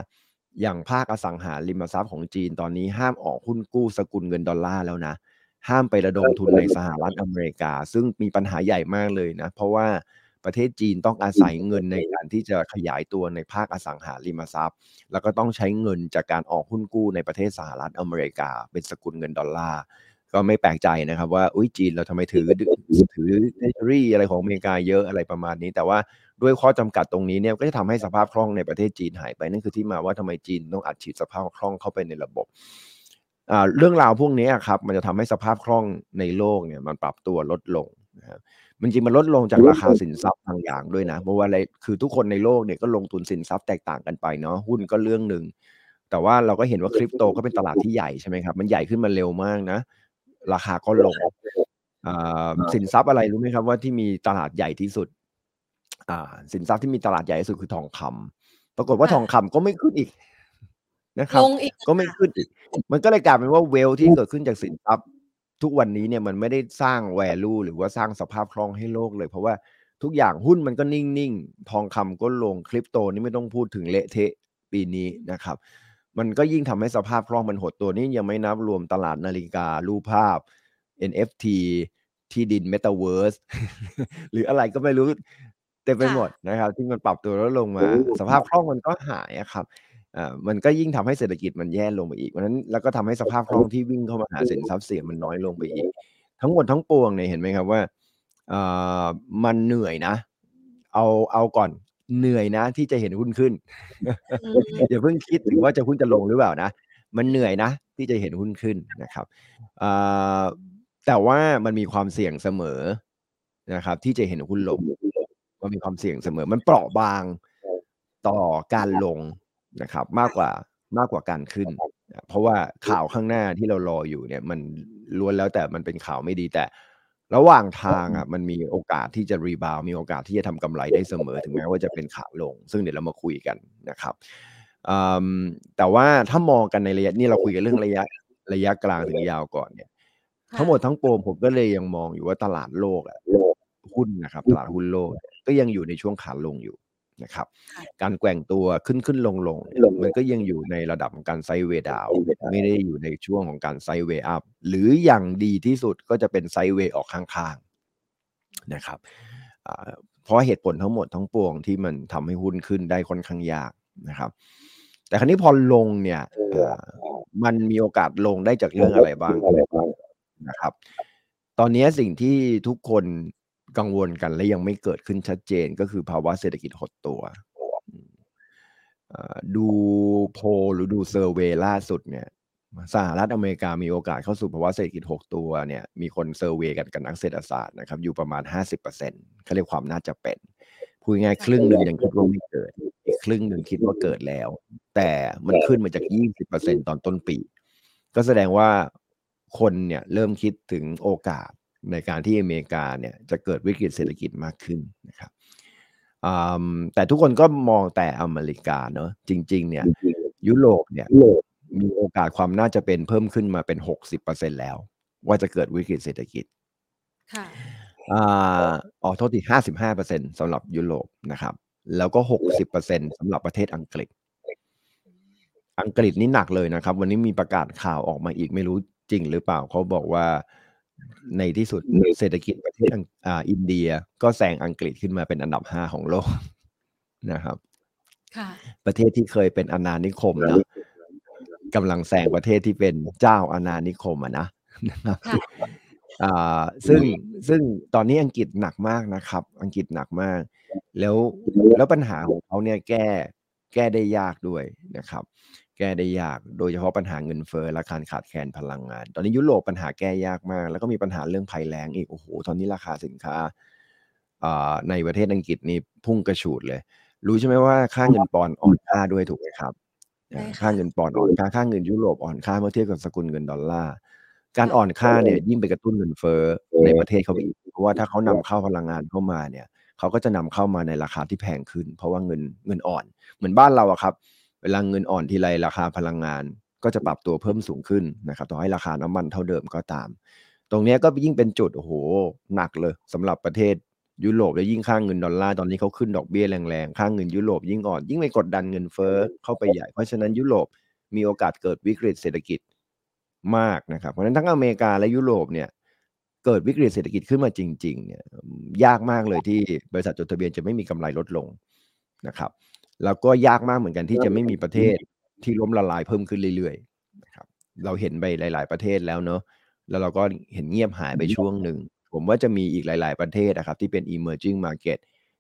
อย่างภาคอสังหาริมทรัพย์ของจีนตอนนี้ห้ามออกหุ้นกู้สกุลเงินดอลลาร์แล้วนะ ห้ามไประดมทุนในสหรัฐอเมริกา ซึ่งมีปัญหาใหญ่มากเลยนะ เพราะว่าประเทศจีนต้องอาศัยเงินในการที่จะขยายตัวในภาคอสังหาริมทรัพย์ แล้วก็ต้องใช้เงินจากการออกหุ้นกู้ในประเทศสหรัฐอเมริกา เป็นสกุลเงินดอลลาร์ก็ไม่แปลกใจนะครับว่าอุ้ยจีนเราทำไมถือถือเทอรี่อะไรของอเมริกาเยอะอะไรประมาณนี้ แต่ว่าด้วยข้อจำกัดตรงนี้เนี่ยก็จะทำให้สภาพคล่องในประเทศจีนหายไปนั่นคือที่มาว่าทำไมจีนต้องอัดฉีดสภาพคล่องเข้าไปในระบบ เรื่องราวพวกนี้ครับ มันจะทำให้สภาพคล่องในโลกเนี่ย มันปรับตัวลดลงนะครับมันจริงมันลดลงจากราคาสินทรัพย์บางอย่างด้วยนะเพราะว่าอะไรคือทุกคนในโลกเนี่ยก็ลงทุนสินทรัพย์แตกต่างกันไปเนาะหุ้นก็เรื่องหนึ่งแต่ว่าเราก็เห็นว่าคริปโตก็เป็นตลาดที่ใหญ่ใช่ไหมครับ มันใหญ่ขึ้นมาเร็วมากนะ ราคาก็ลงสินทรัพย์อะไรรู้ไหมครับ ว่าที่มีตลาดใหญ่ที่สุด สินทรัพย์ที่มีตลาดใหญ่ที่สุดคือทองคำปรากฏว่าทองคำก็ไม่ขึ้นอีก นะครับ ก็ไม่ขึ้นอีกมันก็เลยกลายเป็นว่าเวลที่เกิดขึ้นจากสินทรัพย์ทุกวันนี้เนี่ยมันไม่ได้สร้างแวลูหรือว่าสร้างสภาพคล่องให้โลกเลย เพราะว่าทุกอย่างหุ้นมันก็นิ่งๆ ทองคำก็ลงคริปโตนี่ไม่ต้องพูดถึงเละเทะปีนี้นะครับ มันก็ยิ่งทำให้สภาพคล่องมันหดตัวนี้ยังไม่นับรวมตลาดนาฬิกา รูปภาพ NFT ที่ดิน Metaverse หรืออะไรก็ไม่รู้เต็มไปหมดนะครับ ที่มันปรับตัวลดลงมา สภาพคล่องมันก็หายครับ อ่ามันก็ยิ่งทำให้เศรษฐกิจมันแย่ลงไปอีกเพราะนั้นแล้วก็ทำให้สภาพคล่องที่วิ่งเข้ามาหาสินทรัพย์เสี่ยงมันน้อยลงไปอีก ทั้งหมดทั้งปวงเนี่ยเห็นไหมครับว่าอ่ามันเหนื่อยนะ เอาเอาก่อนเหนื่อยนะ ที่จะเห็นหุ้นขึ้นอย่าเพิ่งคิดถึงว่าจะหุ้นจะลงหรือเปล่านะมันเหนื่อยนะ ที่จะเห็นหุ้นขึ้นนะครับแต่ว่ามันมีความเสี่ยงเสมอนะครับ ที่จะเห็นหุ้นลงมันมีความเสี่ยงเสมอ มันเปราะบางต่อการลง นะครับ มากกว่ามากกว่าการขึ้น เพราะว่าข่าวข้างหน้าที่เรารออยู่เนี่ย มันล้วนแล้วแต่มันเป็นข่าวไม่ดีแต่ ระหว่างทางอะมันมีโอกาสที่จะรีบาวมีโอกาสที่จะทำกำไรได้เสมอถึงแม้ว่าจะเป็นขาลง ซึ่งเดี๋ยวเรามาคุยกันนะครับแต่ว่าถ้ามองกันในระยะนี่เราคุยกันเรื่องระยะระยะกลางถึงยาวก่อนเนี่ยทั้งหมดทั้งปวงผมก็เลยยังมองอยู่ว่าตลาดโลกอะหุ้นนะครับ ตลาดหุ้นโลก ก็ยังอยู่ในช่วงขาลงอยู่ นะครับ การแกว่งตัวขึ้นขึ้นลงลงมันก็ยังอยู่ในระดับของการไซเวดาวไม่ได้อยู่ในช่วงของการไซเวอัพหรืออย่างดีที่สุดก็จะเป็นไซเวออกข้างๆนะครับเพราะเหตุผลทั้งหมดทั้งปวงที่มันทำให้หุ้นขึ้นได้ค่อนข้างยากนะครับ แต่ครั้นี้พอลงเนี่ยมันมีโอกาสลงได้จากเรื่องอะไรบ้างนะครับ ตอนนี้สิ่งที่ทุกคน กังวลกันและยังไม่เกิดขึ้นชัดเจนก็คือภาวะเศรษฐกิจหดตัวดูโพลหรือดูเซอร์เวยล่าสุดเนี่ยสหรัฐอเมริกามีโอกาสเข้าสู่ภาวะเศรษฐกิจหกตัวเนี่ยมีคนเซอร์เวยกันกับนักเศรษฐศาสตร์นะครับอยู่ประมาณ 50%เขาเรียกความน่าจะเป็นพูดง่ายครึ่งหนึ่งยังคิดว่าไม่เกิด อีกครึ่งหนึ่งคิดว่าเกิดแล้ว แต่มันขึ้นมาจาก 20%ตอนต้นปี ก็แสดงว่าคนเนี่ยเริ่มคิดถึงโอกาส ในการที่อเมริกาเนี่ยจะเกิดวิกฤตเศรษฐกิจมากขึ้นนะครับแต่ทุกคนก็มองแต่อเมริกาเนาะจริง ๆ เนี่ย ยุโรปเนี่ยมีโอกาสความน่าจะเป็นเพิ่มขึ้นมาเป็นหกสิบเปอร์เซ็นแล้ว ว่าจะเกิดวิกฤตเศรษฐกิจค่ะอ่าออโทษทีห้าสิบห้าเปอร์เซ็นสำหรับยุโรปนะครับ แล้วก็หกสิบเปอร์เซ็นสำหรับประเทศอังกฤษ อังกฤษนี่หนักเลยนะครับ วันนี้มีประกาศข่าวออกมาอีกไม่รู้จริงหรือเปล่าเขาบอกว่า ในที่สุดเศรษฐกิจประเทศอ่าอินเดียก็แซงอังกฤษขึ้นมาเป็นอันดับห้าของโลกนะครับประเทศที่เคยเป็นอาณานิคมนะกำลังแซงประเทศที่เป็นเจ้าอาณานิคมอะนะนะครับอ่าซึ่งซึ่งตอนนี้อังกฤษหนักมากนะครับ อังกฤษหนักมาก แล้วแล้วปัญหาของเขาเนี่ยแก้แก้ได้ยากด้วยนะครับ แก้ได้ยาก โดยเฉพาะปัญหาเงินเฟ้อและการขาดแคลนพลังงาน ตอนนี้ยุโรปปัญหาแก้ยากมาก แล้วก็มีปัญหาเรื่องภัยแล้งอีก โอ้โห ตอนนี้ราคาสินค้าในประเทศอังกฤษนี่พุ่งกระฉูดเลย รู้ใช่ไหมว่าค่าเงินปอนด์อ่อนค่าด้วยถูกไหมครับ ค่าเงินปอนด์อ่อนค่า ค่าเงินยุโรปอ่อนค่าเมื่อเทียบกับสกุลเงินดอลลาร์ การอ่อนค่าเนี่ยยิ่งไปกระตุ้นเงินเฟ้อในประเทศเขาอีก เพราะว่าถ้าเขานำเข้าพลังงานเข้ามาเนี่ย เขาก็จะนำเข้ามาในราคาที่แพงขึ้น เพราะว่าเงินเงินอ่อน เหมือนบ้านเราอะครับเวลาเงินอ่อนทีไรราคาพลังงานก็จะปรับตัวเพิ่มสูงขึ้นนะครับต่อให้ราคาน้ำมันเท่าเดิมก็ตาม ตรงนี้ก็ยิ่งเป็นจุดโอ้โหหนักเลยสำหรับประเทศยุโรปและยิ่งค่างเงินดอลลาร์ตอนนี้เขาขึ้นดอกเบี้ยแรงๆค่างเงินยุโรปยิ่งอ่อนยิ่งไปกดดันเงินเฟ้อเข้าไปใหญ่ เพราะฉะนั้นยุโรปมีโอกาสเกิดวิกฤตเศรษฐกิจมากนะครับ เพราะฉะนั้นทั้งอเมริกาและยุโรปเนี่ยเกิดวิกฤตเศรษฐกิจขึ้นมาจริงๆเนี่ยยากมากเลยที่บริษัทจดทะเบียนจะไม่มีกำไรลดลงนะครับ แล้วก็ยากมากเหมือนกันที่จะไม่มีประเทศที่ล้มละลายเพิ่มขึ้นเรื่อยๆนะครับเราเห็นไปหลาย ๆประเทศแล้วเนาะแล้วเราก็เห็นเงียบหายไปช่วงหนึ่ง ผมว่าจะมีอีกหลาย ๆประเทศนะครับ ที่เป็น emerging market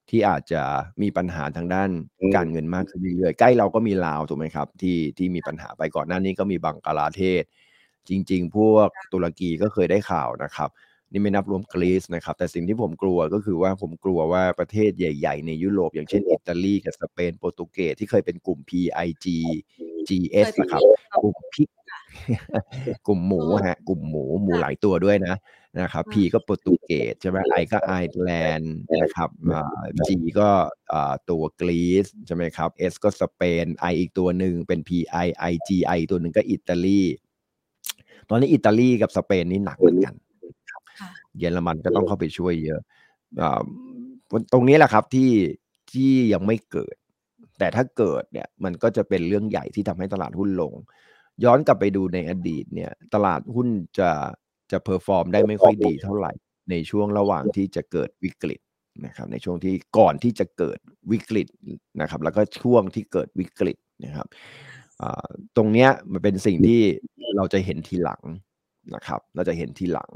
ที่อาจจะมีปัญหาทางด้านการเงินมากขึ้นเรื่อยๆ ใกล้เราก็มีลาวถูกไหมครับ ที่ที่มีปัญหาไปก่อนหน้านี้ก็มีบังกลาเทศ จริง ๆ พวกตุรกีก็เคยได้ข่าวนะครับ นี่ไม่นับรวมกรีซนะครับ แต่สิ่งที่ผมกลัวก็คือว่าผมกลัวว่าประเทศใหญ่ ๆ ในยุโรป อย่างเช่นอิตาลีกับสเปนโปรตุเกสที่เคยเป็นกลุ่ม PIIGS นะครับกลุ่ม pig กลุ่มหมูฮะกลุ่มหมูหมูหลายตัวด้วยนะนะครับ P ก็โปรตุเกสใช่ไหม I ก็ไอร์แลนด์นะครับ G ก็ตัวกรีซใช่ไหมครับ S ก็สเปน I อีกตัวหนึ่งเป็น PIIG I ตัวหนึ่งก็อิตาลี ตอนนี้อิตาลีกับสเปนนี่หนักเหมือนกัน เยอรมันก็ต้องเข้าไปช่วยเยอะตรงนี้แหละครับที่ที่ยังไม่เกิด แต่ถ้าเกิดเนี่ยมันก็จะเป็นเรื่องใหญ่ที่ทำให้ตลาดหุ้นลง ย้อนกลับไปดูในอดีตเนี่ย ตลาดหุ้นจะจะ perform ได้ไม่ค่อยดีเท่าไหร่ ในช่วงระหว่างที่จะเกิดวิกฤตนะครับในช่วงที่ก่อนที่จะเกิดวิกฤตนะครับ แล้วก็ช่วงที่เกิดวิกฤตนะครับตรงเนี้ยมันเป็นสิ่งที่เราจะเห็นทีหลังนะครับ เราจะเห็นทีหลัง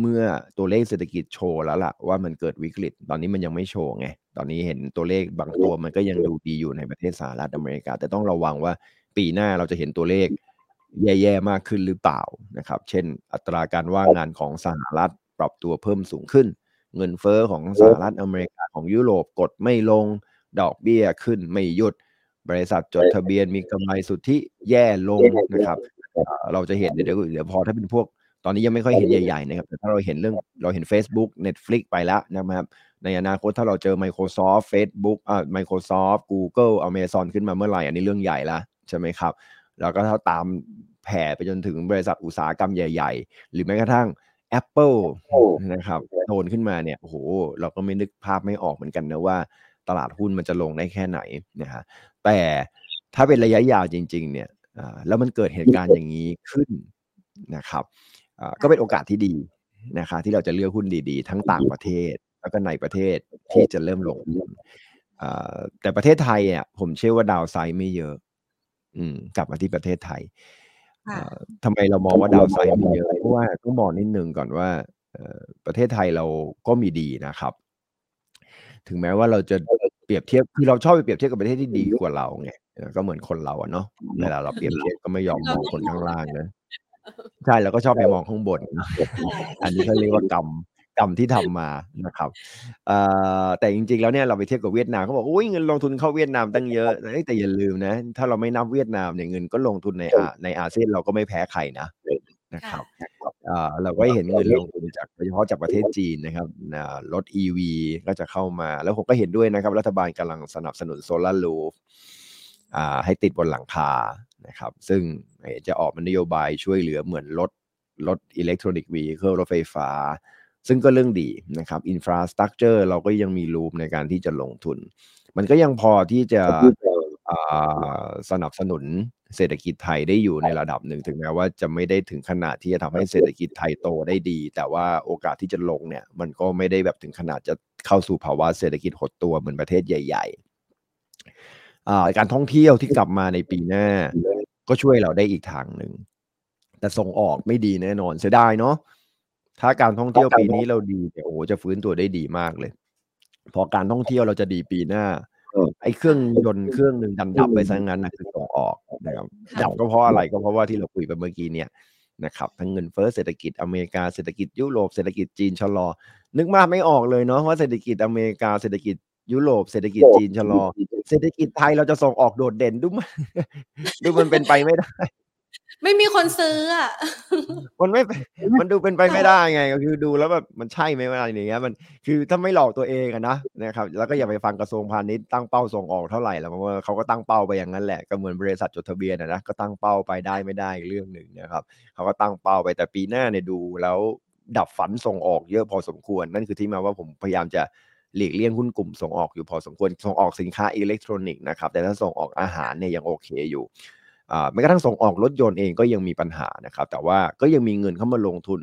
เมื่อตัวเลขเศรษฐกิจโชว์แล้วล่ะว่ามันเกิดวิกฤต ตอนนี้มันยังไม่โชว์ไง ตอนนี้เห็นตัวเลขบางตัวมันก็ยังดูดีอยู่ในประเทศสหรัฐอเมริกา แต่ต้องระวังว่าปีหน้าเราจะเห็นตัวเลขแย่ๆมากขึ้นหรือเปล่านะครับ เช่น อัตราการว่างงานของสหรัฐปรับตัวเพิ่มสูงขึ้น เงินเฟอ้อของสหรัฐอเมริกาของยุโรปกดไม่ลง ดอกเบี้ยขึ้นไม่หยุด บริษัทจดทะเบียนมีกำไรสุทธิแย่ลงนะครับ เราจะเห็นเดี๋ยวเดี๋ยวพอถ้าเป็นพวก ตอนนี้ยังไม่ค่อยเห็นใหญ่ๆนะครับแต่ถ้าเราเห็นเรื่องเราเห็น Facebook Netflix ไปแล้วนะครับในอนาคตถ้าเราเจอ Microsoft Facebook อ่า Microsoft Google Amazon ขึ้นมาเมื่อไหร่อันนี้เรื่องใหญ่ละใช่ไหมครับ แล้วก็ถ้าตามแผ่ไปจนถึงบริษัทอุตสาหกรรมใหญ่ ๆ หรือแม้กระทั่ง Apple นะครับโดนขึ้นมาเนี่ยโอ้โหเราก็ไม่นึกภาพไม่ออกเหมือนกันนะว่า ตลาดหุ้นมันจะลงได้แค่ไหนนะฮะแต่ถ้าเป็นระยะยาวจริง ๆ เนี่ยแล้วมันเกิดเหตุการณ์อย่างนี้ขึ้นนะครับ ก็เป็นโอกาสที่ดีนะคะที่เราจะเลือกหุ้นดีๆ ทั้งต่างประเทศ แล้วก็ในประเทศที่จะเริ่มลงแต่ประเทศไทยอะผมเชื่อว่าดาวไซด์ไม่เยอะ อืม กลับมาที่ประเทศไทยทำไมเรามองว่าดาวไซด์ไม่เยอะเพราะว่าต้องมองนิดนึงก่อนว่าประเทศไทยเราก็มีดีนะครับ ถึงแม้ว่าเราจะเปรียบเทียบคือเราชอบไปเปรียบเทียบกับประเทศที่ดีกว่าเราไงก็เหมือนคนเราอะเนาะเวลาเราเปรียบเทียบก็ไม่ยอมมองคนข้างล่างนะ ใช่แล้วก็ชอบไปมองข้างบน อันนี้เขาเรียกว่ากรรมกรรมที่ทำมานะครับแต่จริงๆแล้วเนี่ยเราไปเทียบกับเวียดนามเขาบอกโอ้ยเงินลงทุนเข้าเวียดนามตั้งเยอะแต่อย่าลืมนะ ถ้าเราไม่นับเวียดนามเนี่ยเงินก็ลงทุนในในอาเซียนเราก็ไม่แพ้ใครนะนะครับเราก็เห็นเงินลงทุนจากโดยเฉพาะจากประเทศจีนนะครับรถ EV ก็จะเข้ามา แล้วผมก็เห็นด้วยนะครับ รัฐบาลกำลังสนับสนุนโซลาร์รูฟให้ติดบนหลังคา นะครับ ซึ่งจะออกมันโยบายช่วยเหลือเหมือนรถรถอิเล็กทรอนิกส์วีเครถไฟฟ้า ซึ่งก็เรื่องดีนะครับอินฟราสตรักเจอร์เราก็ยังมีรูมในการที่จะลงทุน มันก็ยังพอที่จะสนับสนุนเศรษฐกิจไทยได้อยู่ในระดับหนึ่งถึงแม้ว่าจะไม่ได้ถึงขนาดที่จะทำให้เศรษฐกิจไทยโตได้ดี แต่ว่าโอกาสที่จะลงเนี่ย มันก็ไม่ได้แบบถึงขนาดจะเข้าสู่ภาวะเศรษฐกิจหดตัวเหมือนประเทศใหญ่ ๆ การท่องเที่ยวที่กลับมาในปีหน้า ก็ช่วยเราได้อีกทางหนึ่ง แต่ส่งออกไม่ดีแน่นอนเสียดายเนาะถ้าการท่องเที่ยวปีนี้เราดีเนี่ยโอ้จะฟื้นตัวได้ดีมากเลย พอการท่องเที่ยวเราจะดีปีหน้าไอ้เครื่องยนต์เครื่องหนึ่งดันดับไปซะงั้นนะคือส่งออกนะครับดับก็เพราะอะไรก็เพราะว่าที่เราคุยไปเมื่อกี้เนี่ยนะครับทั้งเงินเฟ้อเศรษฐกิจอเมริกาเศรษฐกิจยุโรปเศรษฐกิจจีนชะลอ นึกมากไม่ออกเลยเนาะว่าเศรษฐกิจอเมริกาเศรษฐกิจ ยุโรปเศรษฐกิจจีนชะลอ เศรษฐกิจไทยเราจะส่งออกโดดเด่นดูมันดูมันเป็นไปไม่ได้ ไม่มีคนซื้ออะมันไม่มันดูเป็นไปไม่ได้ไงก็คือดูแล้วแบบมันใช่ไหมอะไรอย่างเงี้ยมันคือถ้าไม่หลอกตัวเองอะนะนะครับแล้วก็อย่าไปฟังกระทรวงพาณิชย์ตั้งเป้าส่งออกเท่าไหร่แล้วเพราะว่าเขาก็ตั้งเป้าไปอย่างนั้นแหละก็เหมือนบริษัทจดทะเบียนนะก็ตั้งเป้าไปได้ไม่ได้เรื่องหนึ่งนะครับเขาก็ตั้งเป้าไปแต่ปีหน้าเนี่ยดูแล้วดับฝันส่งออกเยอะพอสมควรนั่นคือที่มาว่าผมพยายามจะ หลีกเลี่ยงหุ้นกลุ่มส่งออกอยู่พอสมควรส่งออกสินค้าอิเล็กทรอนิกส์นะครับแต่ถ้าส่งออกอาหารเนี่ยยังโอเคอยู่แม้กระทั่งส่งออกรถยนต์เองก็ยังมีปัญหานะครับแต่ว่าก็ยังมีเงินเข้ามาลงทุน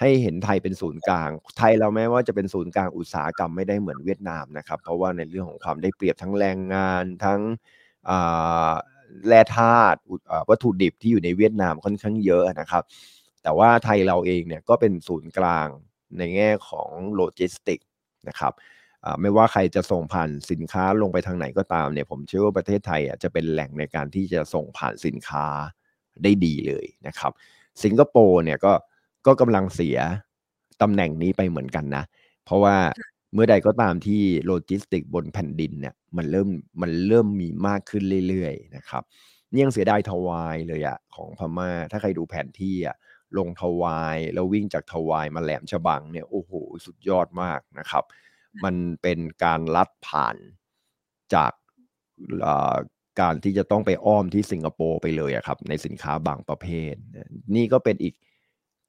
ให้เห็นไทยเป็นศูนย์กลาง ไทยเราแม้ว่าจะเป็นศูนย์กลางอุตสาหกรรมไม่ได้เหมือนเวียดนามนะครับ เพราะว่าในเรื่องของความได้เปรียบทั้งแรงงานทั้งแร่ธาตุวัตถุดิบที่อยู่ในเวียดนามค่อนข้างเยอะนะครับ แต่ว่าไทยเราเองเนี่ยก็เป็นศูนย์กลางในแง่ของโลจิสติกนะครับ ไม่ว่าใครจะส่งผ่านสินค้าลงไปทางไหนก็ตามเนี่ยผมเชื่อว่าประเทศไทยจะเป็นแหล่งในการที่จะส่งผ่านสินค้าได้ดีเลยนะครับ สิงคโปร์เนี่ยก็ก็กำลังเสียตำแหน่งนี้ไปเหมือนกันนะ เพราะว่าเมื่อใดก็ตามที่โลจิสติกบนแผ่นดินเนี่ยมันเริ่มมันเริ่มมีมากขึ้นเรื่อยๆนะครับนี่ยังเสียดายทวายเลยอะของพม่า ถ้าใครดูแผนที่อะลงทวายแล้ววิ่งจากทวายมาแหลมฉบังเนี่ยโอ้โหสุดยอดมากนะครับ มันเป็นการลัดผ่านจากการที่จะต้องไปอ้อมที่สิงคโปร์ไปเลยครับ ในสินค้าบางประเภท นี่ก็เป็นอีก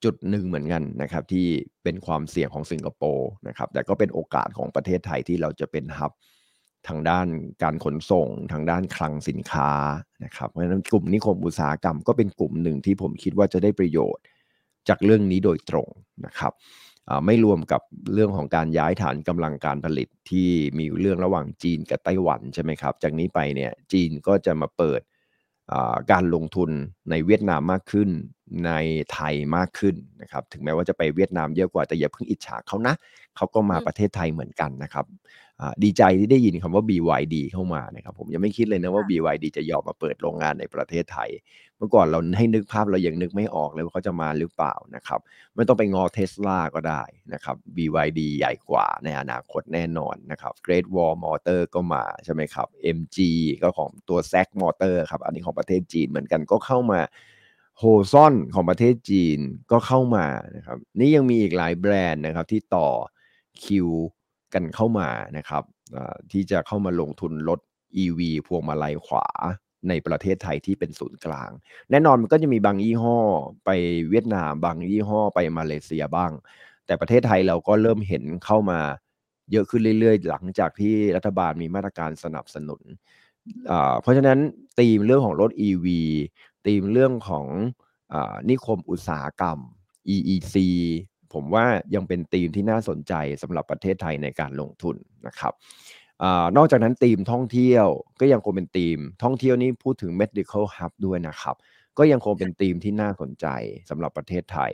จุดหนึ่งเหมือนกันนะครับ ที่เป็นความเสี่ยงของสิงคโปร์นะครับ แต่ก็เป็นโอกาสของประเทศไทยที่เราจะเป็นฮับทางด้านการขนส่งทางด้านคลังสินค้านะครับเพราะฉะนั้นกลุ่มนิคมอุตสาหกรรมก็เป็นกลุ่มหนึ่งที่ผมคิดว่าจะได้ประโยชน์ จากเรื่องนี้โดยตรงนะครับ ไม่รวมกับเรื่องของการย้ายฐานกำลังการผลิตที่มีเรื่องระหว่างจีนกับไต้หวันใช่ไหมครับ จากนี้ไปเนี่ยจีนก็จะมาเปิดการลงทุนในเวียดนามมากขึ้น ในไทยมากขึ้นนะครับ ถึงแม้ว่าจะไปเวียดนามเยอะกว่าแต่อย่าเพิ่งอิจฉาเขานะเขาก็มาประเทศไทยเหมือนกันนะครับดีใจที่ได้ยินคำว่า BYD เข้ามานะครับ ผมยังไม่คิดเลยนะว่า BYD จะยอมมาเปิดโรงงานในประเทศไทย เมื่อก่อนเราให้นึกภาพเรายังนึกไม่ออกเลยว่าเขาจะมาหรือเปล่านะครับ ไม่ต้องไปงอเทสลาก็ได้นะครับ BYD ใหญ่กว่าในอนาคตแน่นอนนะครับ Great Wall Motor ก็มาใช่ไหมครับ MG ก็ของตัว z a c Motor ครับอันนี้ของประเทศจีนเหมือนกันก็เข้ามา โฮซอนของประเทศจีนก็เข้ามานะครับ นี่ยังมีอีกหลายแบรนด์นะครับที่ต่อคิวกันเข้ามานะครับที่จะเข้ามาลงทุนรถ EV พวงมาลัยขวาในประเทศไทยที่เป็นศูนย์กลาง แน่นอนมันก็จะมีบางยี่ห้อไปเวียดนาม บางยี่ห้อไปมาเลเซียบ้าง แต่ประเทศไทยเราก็เริ่มเห็นเข้ามาเยอะขึ้นเรื่อยๆ หลังจากที่รัฐบาลมีมาตรการสนับสนุน เพราะฉะนั้นธีมเรื่องของรถ EV ธีมเรื่องของอนิคมอุตสาหกรรม EEC ผมว่ายังเป็นธีมที่น่าสนใจสำหรับประเทศไทยในการลงทุนนะครับอนอกจากนั้นธีมท่องเที่ยวก็ยังคงเป็นธีม ท่องเที่ยวนี้พูดถึง medical hub ด้วยนะครับ ก็ยังคงเป็นธีมที่น่าสนใจสำหรับประเทศไทย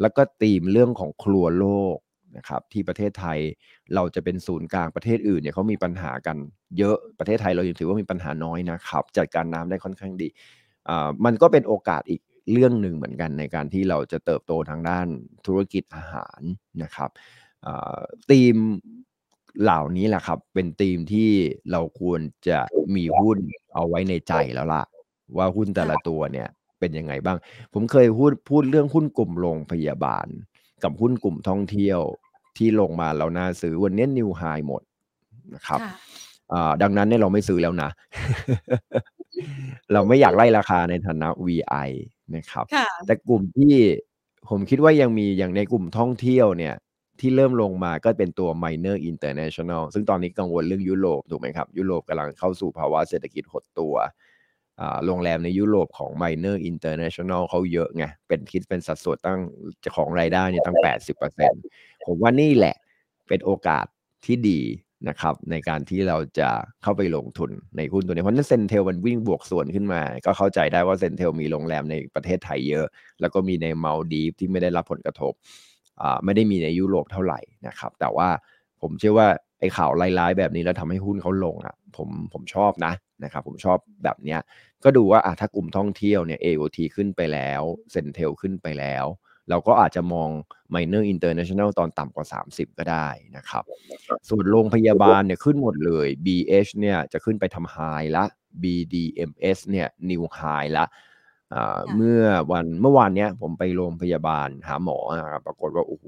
แล้วก็ธีมเรื่องของครัวโลกนะครับที่ประเทศไทยเราจะเป็นศูนย์กลางประเทศอื่นเนี่ยเขามีปัญหากันเยอะประเทศไทยเรายังถือว่ามีปัญหาน้อยนะครับ จัดการน้ำได้ค่อนข้างดี มันก็เป็นโอกาสอีกเรื่องหนึ่งเหมือนกันในการที่เราจะเติบโตทางด้านธุรกิจอาหารนะครับธีมเหล่านี้แหละครับ เป็นธีมที่เราควรจะมีหุ้นเอาไว้ในใจแล้วล่ะ ว่าหุ้นแต่ละตัวเนี่ยเป็นยังไงบ้าง ผมเคยพูดพูดเรื่องหุ้นกลุ่มโรงพยาบาล กับหุ้นกลุ่มท่องเที่ยวที่ลงมาเราน่าซื้อวันนี้นิวไฮหมดนะครับดังนั้นเนี่ยเราไม่ซื้อแล้วนะ เราไม่อยากไล่ราคาในฐานะ VI นะครับ แต่กลุ่มที่ผมคิดว่ายังมีอย่างในกลุ่มท่องเที่ยวเนี่ย ที่เริ่มลงมาก็เป็นตัว Minor International ซึ่งตอนนี้กังวลเรื่องยุโรปถูกไหมครับ ยุโรปกำลังเข้าสู่ภาวะเศรษฐกิจหดตัวโรงแรมในยุโรปของ Minor International เขาเยอะไง เป็นคิดเป็นสัดส่วนตั้งของรายได้นี่ตั้ง 80%ผมว่านี่แหละเป็นโอกาสที่ดี นะครับในการที่เราจะเข้าไปลงทุนในหุ้นตัวนี้เพราะนั้น CENTEL มันวิ่งบวกสวนขึ้นมา ก็เข้าใจได้ว่า CENTEL มีโรงแรมในประเทศไทยเยอะ แล้วก็มีในมาลดีฟที่ไม่ได้รับผลกระทบไม่ได้มีในยุโรปเท่าไหร่นะครับ แต่ว่าผมเชื่อว่าไอ้ข่าวร้ายๆแบบนี้แล้วทำให้หุ้นเขาลงอะผมผมชอบนะนะครับผมชอบแบบเนี้ยก็ดูว่าอะถ้ากลุ่มท่องเที่ยวเนี่ย AOT ขึ้นไปแล้ว CENTEL ขึ้นไปแล้ว เราก็อาจจะมอง Minor International ตอนต่ำกว่า 30 ก็ได้นะครับ ส่วนโรงพยาบาลเนี่ยขึ้นหมดเลย BH เนี่ยจะขึ้นไปทำไฮละ BDMS เนี่ย New High ละเมื่อวันเมื่อวานเนี้ยผมไปโรงพยาบาลหาหมอนะครับปรากฏว่าโอ้โห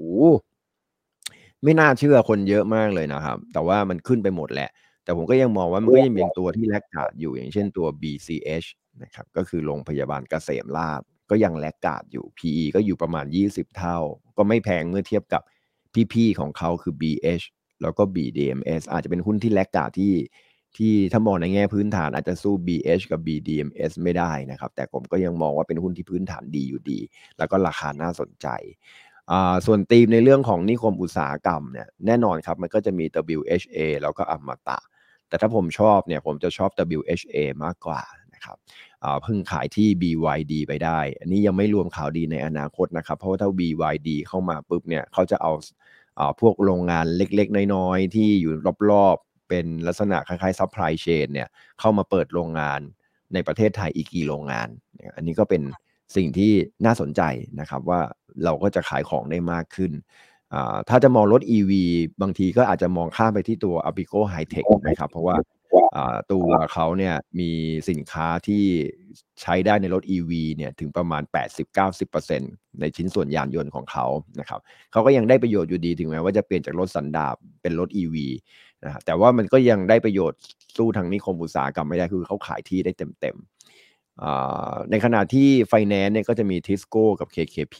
ไม่น่าเชื่อคนเยอะมากเลยนะครับ แต่ว่ามันขึ้นไปหมดแหละ แต่ผมก็ยังมองว่ามันก็ยังเป็นตัวที่แลกกาดอยู่อย่างเช่นตัว BCH นะครับ ก็คือโรงพยาบาลเกษมราษฎร์ ก็ยังแลกกาดอยู่ PE ก็อยู่ประมาณ 20 เท่า ก็ไม่แพงเมื่อเทียบกับพี่ๆของเขาคือ BH แล้วก็ BDMS อาจจะเป็นหุ้นที่แลกกาดที่ที่ถ้ามองในแง่พื้นฐานอาจจะสู้ BH กับ BDMs ไม่ได้นะครับ แต่ผมก็ยังมองว่าเป็นหุ้นที่พื้นฐานดีอยู่ดี แล้วก็ราคาน่าสนใจ ส่วนธีมในเรื่องของนิคมอุตสาหกรรมเนี่ยแน่นอนครับ มันก็จะมี WHA แล้วก็อมตะ แต่ถ้าผมชอบเนี่ยผมจะชอบ WHA มากกว่า นะครับเพิ่งขายที่ BYD ไปได้ อันนี้ยังไม่รวมข่าวดีในอนาคตนะครับ เพราะว่าถ้า BYD เข้ามาปุ๊บเนี่ยเขาจะเอาพวกโรงงานเล็กๆ น้อยๆ ที่อยู่รอบเป็นลักษณะคล้ายๆ supply chain เนี่ยเข้ามาเปิดโรงงานในประเทศไทยอีกกี่โรงงาน อันนี้ก็เป็นสิ่งที่น่าสนใจนะครับว่าเราก็จะขายของได้มากขึ้น ถ้าจะมองรถ EV บางทีก็อาจจะมองข้ามไปที่ตัว a p i c o High Tech นะครับ เพราะว่า ตัวเขาเนี่ยมีสินค้าที่ใช้ได้ในรถ EV เนี่ยถึงประมาณ 80-90%ในชิ้นส่วนยานยนต์ของเขานะครับเขาก็ยังได้ประโยชน์อยู่ดีถึงแม้ว่าจะเปลี่ยนจากรถสันดาปเป็นรถ EV นะแต่ว่ามันก็ยังได้ประโยชน์สู้ทางนิคมอุตสาหกรรมไม่ได้คือเขาขายที่ได้เต็มๆในขณะที่ไฟแนนซ์เนี่ยก็จะมีทิสโก้กับ KKP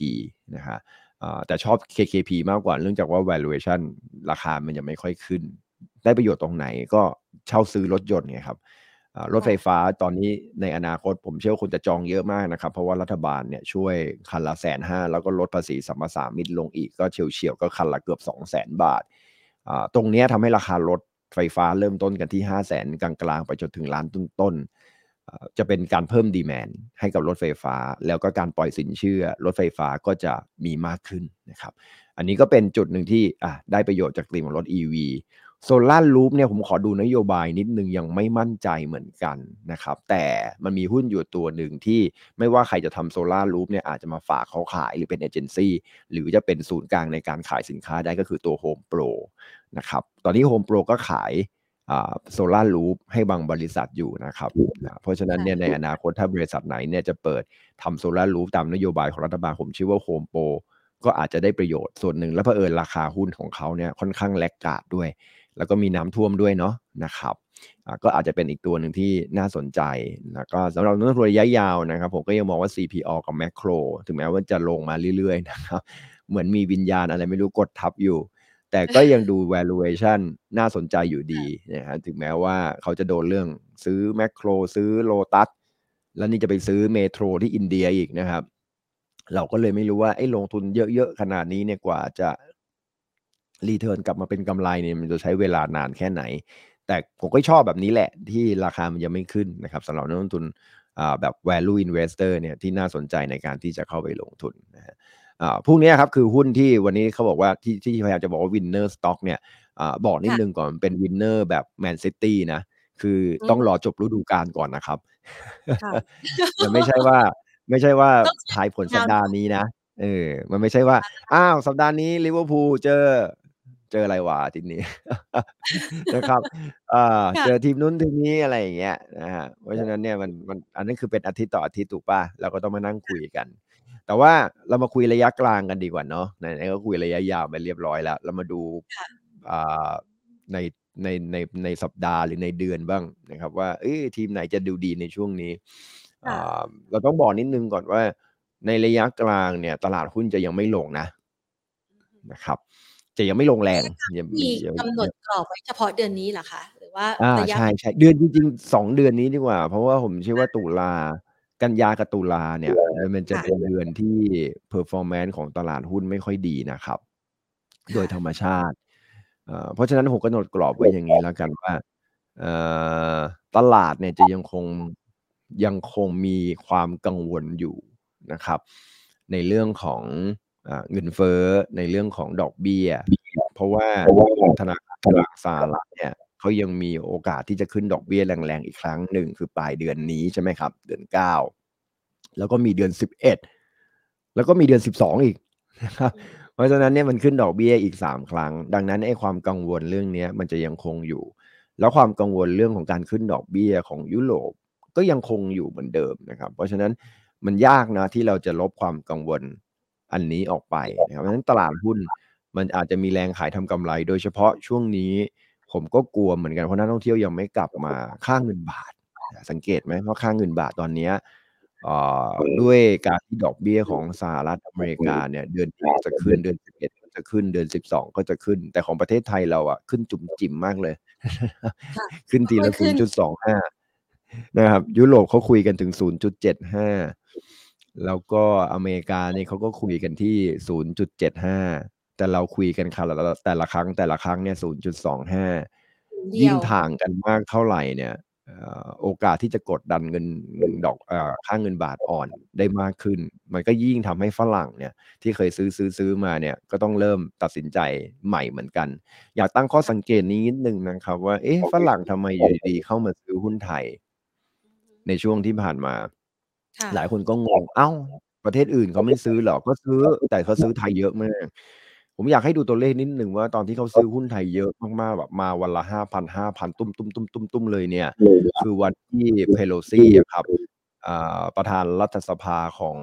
นะฮะแต่ชอบ KKP มากกว่าเนื่องจากว่า valuation ราคามันยังไม่ค่อยขึ้น ได้ประโยชน์ตรงไหนก็เช่าซื้อรถยนต์ไงครับรถไฟฟ้าตอนนี้ในอนาคตผมเชื่อว่าคนจะจองเยอะมากนะครับ เพราะว่ารัฐบาลเนี่ยช่วยคันละแสนห้าแล้วก็ลดภาษีสัมปทานมิตรลงอีกก็เฉียวเฉียวก็คันละเกือบ2 0 0แสนบาท ตรงนี้ทำให้ราคารถไฟฟ้าเริ่มต้นกันที่ 5 0 0แสนกลางๆ ไปจนถึงล้านต้นๆจะเป็นการเพิ่มดีแมนให้กับรถไฟฟ้า แล้วก็การปล่อยสินเชื่อ รถไฟฟ้าก็จะมีมากขึ้นนะครับ อันนี้ก็เป็นจุดหนึ่งที่ได้ประโยชน์จากกลิ่นของรถ EV โซลาร์ลูปเนี่ยผมขอดูนโยบายนิดนึงยังไม่มั่นใจเหมือนกันนะครับ แต่มันมีหุ้นอยู่ตัวหนึ่งที่ไม่ว่าใครจะทำ solar roof เนี่ยอาจจะมาฝากเขาขายหรือเป็นเอเจนซี่หรือจะเป็นศูนย์กลางในการขายสินค้าได้ก็คือตัว Home Pro นะครับ ตอนนี้ Home Pro ก็ขายโซลาร์ลูปให้บางบริษัทอยู่นะครับ เพราะฉะนั้นเนี่ยในอนาคตถ้าบริษัทไหนเนี่ยจะเปิดทำโซลาร์ลูปตามนโยบายของรัฐบาลผมเชื่อว่า Home Pro ก็อาจจะได้ประโยชน์ส่วนหนึ่ง และเผอิญราคาหุ้นของเขาเนี่ยค่อนข้างแลกกาดด้วย แล้วก็มีน้ำท่วมด้วยเนาะนะครับก็อาจจะเป็นอีกตัวหนึ่งที่น่าสนใจแล้วก็สำหรับนักลงทุนระยะยาวนะครับ ผมก็ยังมองว่า CPO กับ Macro ถึงแม้ว่าจะลงมาเรื่อยๆนะครับ เหมือนมีวิญญาณอะไรไม่รู้กดทับอยู่ แต่ก็ยังดู valuation น่าสนใจอยู่ดีนะฮะถึงแม้ว่าเขาจะโดนเรื่องซื้อ Makro ซื้อโลตัสแล้วนี่จะไปซื้อ Metro ที่อินเดียอีกนะครับ เราก็เลยไม่รู้ว่าไอ้ลงทุนเยอะๆขนาดนี้เนี่ยกว่าจะ return กลับมาเป็นกำไรเนี่ยมันจะใช้เวลานานแค่ไหน แต่ผมก็ชอบแบบนี้แหละที่ราคามันยังไม่ขึ้นนะครับสำหรับนักลงทุนแบบ value investor เนี่ยที่น่าสนใจในการที่จะเข้าไปลงทุนนะฮะพวกนี้ครับคือหุ้นที่วันนี้เขาบอกว่าที่ที่พยายามจะบอกว่า winner stock เนี่ยอบอกนิดนึงก่อนเป็น winner แบบ Man City นะคือต้องรอจบฤดูกาลก่อนนะครับมันไม่ใช่ว่าไม่ใช่ว่าทายผลสัปดาห์นี้นะเออมันไม่ใช่ว่า อ้าว สัปดาห์นี้ลิเวอร์พูลเจอ เจออะไรวะทีนี้นะครับอ่าเจอทีมนู้นทีมนี้อะไรอย่างเงี้ยนะฮะเพราะฉะนั้นเนี่ยมันมันอันนั้นคือเป็นอาทิตย์ต่ออาทิตย์ถูกป่ะเราก็ต้องมานั่งคุยกัน แต่ว่าเรามาคุยระยะกลางกันดีกว่าเนาะไหนๆก็คุยระยะยาวไปเรียบร้อยแล้ว เรามาดูอ่าในในในในสัปดาห์หรือในเดือนบ้างนะครับ ว่าเอ้ทีมไหนจะดูดีในช่วงนี้อ่าเราต้องบอกนิดนึงก่อนว่า ในระยะกลางเนี่ย ตลาดหุ้นจะยังไม่ลงนะนะครับ จะยังไม่ลงแรงมีกำหนดกรอบไว้เฉพาะเดือนนี้เหรอคะหรือว่าระยะใช่ใช่เดือนจริงๆสองเดือนนี้ดีกว่า เพราะว่าผมเชื่อว่าตุลากันยากับตุลาเนี่ย มันจะเป็นเดือนที่ performance ของตลาดหุ้นไม่ค่อยดีนะครับ โดยธรรมชาติเพราะฉะนั้นผมกำหนดกรอบไว้อย่างนี้แล้วกันว่าตลาดเนี่ยจะยังคงยังคงมีความกังวลอยู่นะครับ ในเรื่องของ เงินเฟ้อในเรื่องของดอกเบี้ย เพราะว่าธนาคารกลางสหรัฐเนี่ยเขายังมีโอกาสที่จะขึ้นดอกเบี้ยแรงๆอีกครั้งหนึ่งคือปลายเดือนนี้ใช่ไหมครับ เดือนเก้าแล้วก็มีเดือนสิบเอ็ดแล้วก็มีเดือนสิบสองอีกนะครับเพราะฉะนั้นเนี่ยมันขึ้นดอกเบี้ยอีกสามครั้ง ดังนั้นไอ้ความกังวลเรื่องนี้มันจะยังคงอยู่ แล้วความกังวลเรื่องของการขึ้นดอกเบี้ยของยุโรปก็ยังคงอยู่เหมือนเดิมนะครับ เพราะฉะนั้นมันยากนะที่เราจะลบความกังวล อันนี้ออกไปนะครับเพราะฉะนั้นตลาดหุ้นมันอาจจะมีแรงขายทำกำไร โดยเฉพาะช่วงนี้ ผมก็กลัวเหมือนกันเพราะนักท่องเที่ยวยังไม่กลับมาค่าเงินบาท สังเกตไหมว่าค่าเงินบาทตอนนี้ด้วยการที่ดอกเบี้ยของสหรัฐอเมริกาเนี่ยเดือนที่จะขึ้นเดือนสิบเอ็ดก็จะขึ้นเดือนสิบสองก็จะขึ้น แต่ของประเทศไทยเราอะขึ้นจุ่มจิ๋มมากเลย ขึ้นทีละศูนย์จุดสองห้านะครับ ยุโรปเขาคุยกันถึงศูนย์จุดเจ็ดห้า แล้วก็อเมริกาเนี่ยเขาก็คุยกันที่ 0.75 แต่เราคุยกันค่ะแต่ละครั้งแต่ละครั้งเนี่ย 0.25 ยิ่งถ่างกันมากเท่าไหร่เนี่ยโอกาสที่จะกดดันเงินดอกค่าเงินบาทอ่อนได้มากขึ้น มันก็ยิ่งทำให้ฝรั่งเนี่ยที่เคยซื้อซื้อซื้อมาเนี่ยก็ต้องเริ่มตัดสินใจใหม่เหมือนกัน อยากตั้งข้อสังเกตนี้นิดนึงนะครับว่าเอ๊ะฝรั่งทำไมอยู่ดีๆเข้ามาซื้อหุ้นไทย ในช่วงที่ผ่านมา หลายคนก็งง เอ้า ประเทศอื่นเขาไม่ซื้อหรอก็ซื้อ แต่เขาซื้อไทยเยอะมาก ผมอยากให้ดูตัวเลขนิดหนึ่งว่าตอนที่เขาซื้อหุ้นไทยเยอะมากๆแบบมาวันละห้าพันห้าพันตุ้มตุ้มตุ้มตุ้มตุ้มเลยเนี่ย คือวันที่เพโลซี่ครับประธานรัฐสภาของ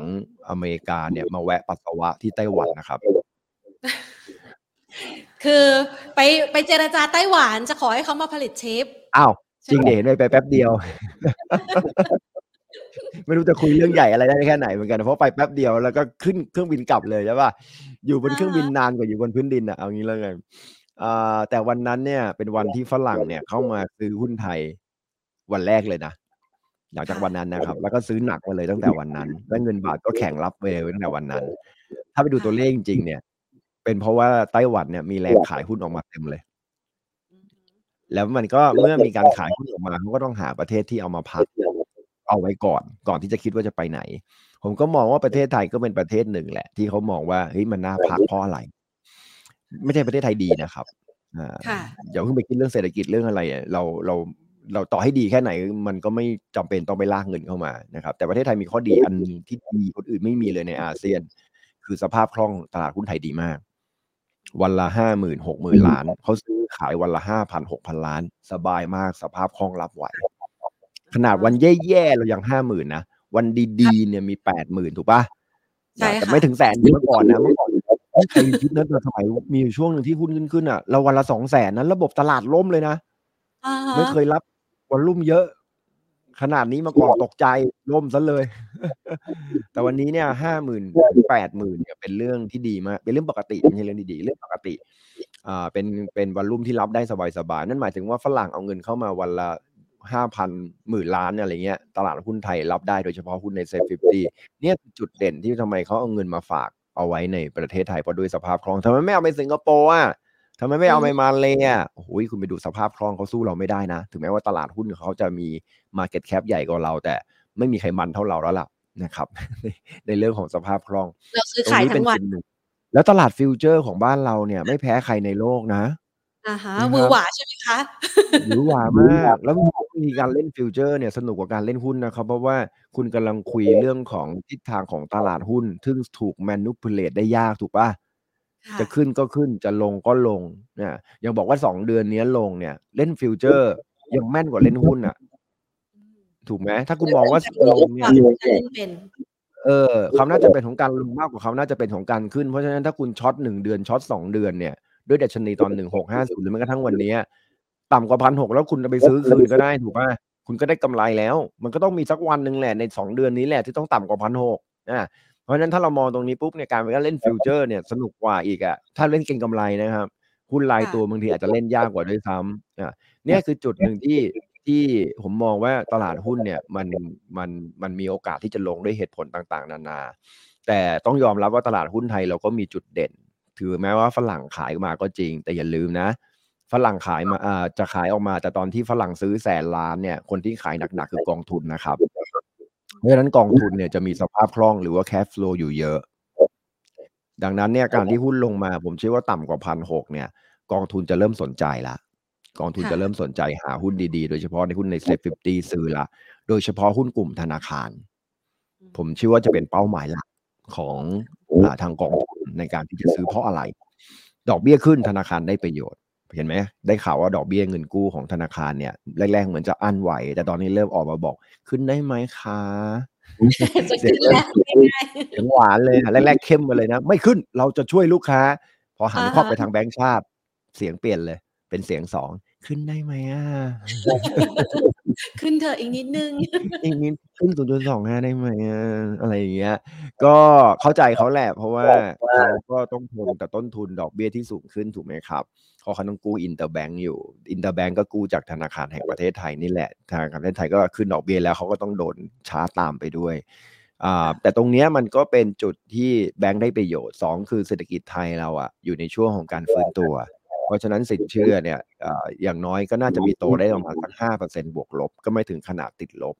อเมริกาเนี่ยมาแวะปัสสาวะที่ไต้หวันนะครับ คือไปไปเจรจาไต้หวันจะขอให้เขามาผลิตชิป อ้าว จริงเด่นไปแป๊บเดียว ไม่รู้จะคุยเรื่องใหญ่อะไรได้แค่ไหนเหมือนกันเพราะไปแป๊บเดียวแล้วก็ขึ้นเครื่องบินกลับเลยใช่ป่ะอยู่บนเครื่องบินนานกว่าอยู่บนพื้นดินอะเอางี้เลยอ่าแต่วันนั้นเนี่ยเป็นวันที่ฝรั่งเนี่ยเข้ามาซื้อหุ้นไทยวันแรกเลยนะหลังจากวันนั้นนะครับ แล้วก็ซื้อหนักมาเลยตั้งแต่วันนั้นแล้วเงินบาทก็แข็งรับเวลตั้งแต่วันนั้น ถ้าไปดูตัวเลขจริงๆเนี่ย เป็นเพราะว่าไต้หวันเนี่ยมีแรงขายหุ้นออกมาเต็มเลย แล้วมันก็เมื่อมีการขายหุ้นออกมาเขาก็ต้องหาประเทศที่เอามาพัก เอาไว้ก่อน ก่อนที่จะคิดว่าจะไปไหน ผมก็มองว่าประเทศไทยก็เป็นประเทศหนึ่งแหละ ที่เขามองว่าเฮ้ยมันน่าพักเพราะอะไร ไม่ใช่ประเทศไทยดีนะครับอ่าค่ะอย่าเพิ่งไปคิดเรื่องเศรษฐกิจเรื่องอะไรอะเราเราเราต่อให้ดีแค่ไหน มันก็ไม่จำเป็นต้องไปลากเงินเข้ามานะครับ แต่ประเทศไทยมีข้อดีอันหนึ่งที่ดีคนอื่นไม่มีเลยในอาเซียน คือสภาพคล่องตลาดหุ้นไทยดีมาก วันละห้าหมื่นหกหมื่นล้านเขาซื้อขายวันละห้าพันหกพันล้าน สบายมากสภาพคล่องรับไหว ขนาดวันแย่ๆเรายังห้าหมื่นนะ วันดีๆเนี่ยมีแปดหมื่นถูกปะใช่ค่ะแต่ไม่ถึงแสนเมื่อก่อนนะเมื่อก่อนไม่เคยคิดนะแต่สมัยมีอยู่ช่วงหนึ่งที่หุ้นขึ้นขึ้นอะเราวันละสองแสนนั้นระบบตลาดล่มเลยนะอ่าฮะไม่เคยรับวอลลุ่มเยอะ ขนาดนี้มาก่อนตกใจล่มซะเลย แต่วันนี้เนี่ยห้าหมื่นแปดหมื่นเนี่ยเป็นเรื่องที่ดีมากเป็นเรื่องปกติไม่ใช่เรื่องดีๆเรื่องปกติอ่าเป็นเป็น volume ที่รับได้สบายๆนั่นหมายถึงว่าฝรั่งเอาเงินเข้ามาวันละ ห้าพันหมื่นล้านอะไรเงี้ยตลาดหุ้นไทยรับได้โดยเฉพาะหุ้นใน SET Fifty เนี่ยคือจุดเด่นที่ทำไมเขาเอาเงินมาฝากเอาไว้ในประเทศไทยเพราะด้วยสภาพคล่องทำไมไม่เอาไปสิงคโปร์อะทำไมไม่เอาไปมาเลย์อะโอ้โหคุณไปดูสภาพคล่องเขาสู้เราไม่ได้นะ ถึงแม้ว่าตลาดหุ้นเขาจะมี Market Cap ใหญ่กว่าเรา แต่ไม่มีใครมันเท่าเราแล้วล่ะนะครับ ในในเรื่องของสภาพคล่องเราซื้อตรงขายนี้เป็ทั้นงวันจุดหนึ่งแล้วตลาด future ของบ้านเราเนี่ย ไม่แพ้ใครในโลกนะ อ่าฮะนะครับหวือหวาใช่ไหมคะหวือหวามาก แล้วมีการเล่น future เนี่ยสนุกกว่าการเล่นหุ้นนะครับ เพราะว่าคุณกำลังคุยเรื่องของทิศทางของตลาดหุ้น ซึ่งถูกแมนูพ u เลตได้ยากถูกปะค่ะจะขึ้นก็ขึ้นจะลงก็ลงเนี่ยยังบอกว่าสองเดือนนี้ลงเนี่ย เล่น future ยังแม่นกว่าเล่นหุ้นอะ ถูกไหมถ้าคุณมองว่าลงเนี่ยจะเล่นเป็นเออความน่าจะเป็นของการลงมากกว่าความน่าจะเป็นของการขึ้น เพราะฉะนั้นถ้าคุณ short หนึ่งเดือน short สองเดือนเนี่ย ด้วยดัชนีตอนหนึ่งหกห้าศูนย์หรือแม้กระทั่งวันเนี้ยต่ำกว่าพันหกแล้วคุณจะไปซื้อคืนก็ได้ถูกป่ะคุณก็ได้กำไรแล้ว มันก็ต้องมีสักวันหนึ่งแหละในสองเดือนนี้แหละที่ต้องต่ำกว่าพันหกอ่าเพราะฉะนั้นถ้าเรามองตรงนี้ปุ๊บเนี่ยการไปเล่น future เนี่ยสนุกกว่าอีกอะถ้าเล่นเก็งกำไรนะครับหุ้นรายตัวบางทีอาจจะเล่นยากกว่าด้วยซ้ำอ่าเนี่ยคือจุดหนึ่งที่ที่ผมมองว่าตลาดหุ้นเนี่ยมันมันมันมีโอกาสที่จะลงด้วยเหตุผลต่างๆ นานา แต่ต้องยอมรับว่าตลาดหุ้นไทยเราก็มีจุดเด่น ถือแม้ว่าฝรั่งขายมาก็จริง แต่อย่าลืมนะ ฝรั่งขายมาอ่าจะขายออกมา แต่ตอนที่ฝรั่งซื้อแสนล้านเนี่ยคนที่ขายหนักๆคือกองทุนนะครับ เพราะฉะนั้นกองทุนเนี่ยจะมีสภาพคล่องหรือว่า cash flow อยู่เยอะ ดังนั้นเนี่ยการที่หุ้นลงมา ผมเชื่อว่าต่ำกว่าพันหกเนี่ย กองทุนจะเริ่มสนใจละกองทุนค่ะจะเริ่มสนใจหาหุ้นดีๆ โดยเฉพาะในหุ้นใน SET Fifty ซื้อละ โดยเฉพาะหุ้นกลุ่มธนาคาร ผมเชื่อว่าจะเป็นเป้าหมายหลัก ของอาทางกองทุนในการที่จะซื้อเพราะอะไร ดอกเบี้ยขึ้นธนาคารได้ประโยชน์ เห็นไหมได้ข่าวว่าดอกเบี้ยเงินกู้ของธนาคารเนี่ยแรกๆเหมือนจะอั้นไหว แต่ตอนนี้เริ่มออกมาบอก ขึ้นได้ไหมคะจะขึ้นแล้วง่ายเสียงหวานเลยอะแรกๆเข้มมาเลยนะ ไม่ขึ้นเราจะช่วยลูกค้า พอหันอ่าฮะควับไปทางแบงก์ชาติ เสียงเปลี่ยนเลย เป็นเสียงสอง ขึ้นได้ไหมอะๆขึ้นเถอะอีกนิดนึง อีกนิดขึ้นศูนย์จุดสองห้าได้ไหมอะอะไรอย่างเงี้ย ก็เข้าใจเขาแหละเพราะว่าเขาก็ต้องทนกับต้นทุนดอกเบี้ยที่สูงขึ้นถูกไหมครับเพราะเขาต้องกู้ interbank อยู่ interbank ก็กู้จากธนาคารแห่งประเทศไทยนี่แหละ ธนาคารประเทศไทยก็ขึ้นดอกเบี้ยแล้วเขาก็ต้องโดนช้าตามไปด้วยอ่าแต่ตรงเนี้ยมันก็เป็นจุดที่แบงก์ได้ประโยชน์สองคือเศรษฐกิจไทยเราอะอยู่ในช่วงของการฟื้นตัว เพราะฉะนั้นสินเชื่อเนี่ยเอ่ออย่างน้อยก็น่าจะมีโตได้ประมาณสักห้าเปอร์เซ็นบวกลบ ก็ไม่ถึงขนาดติดลบ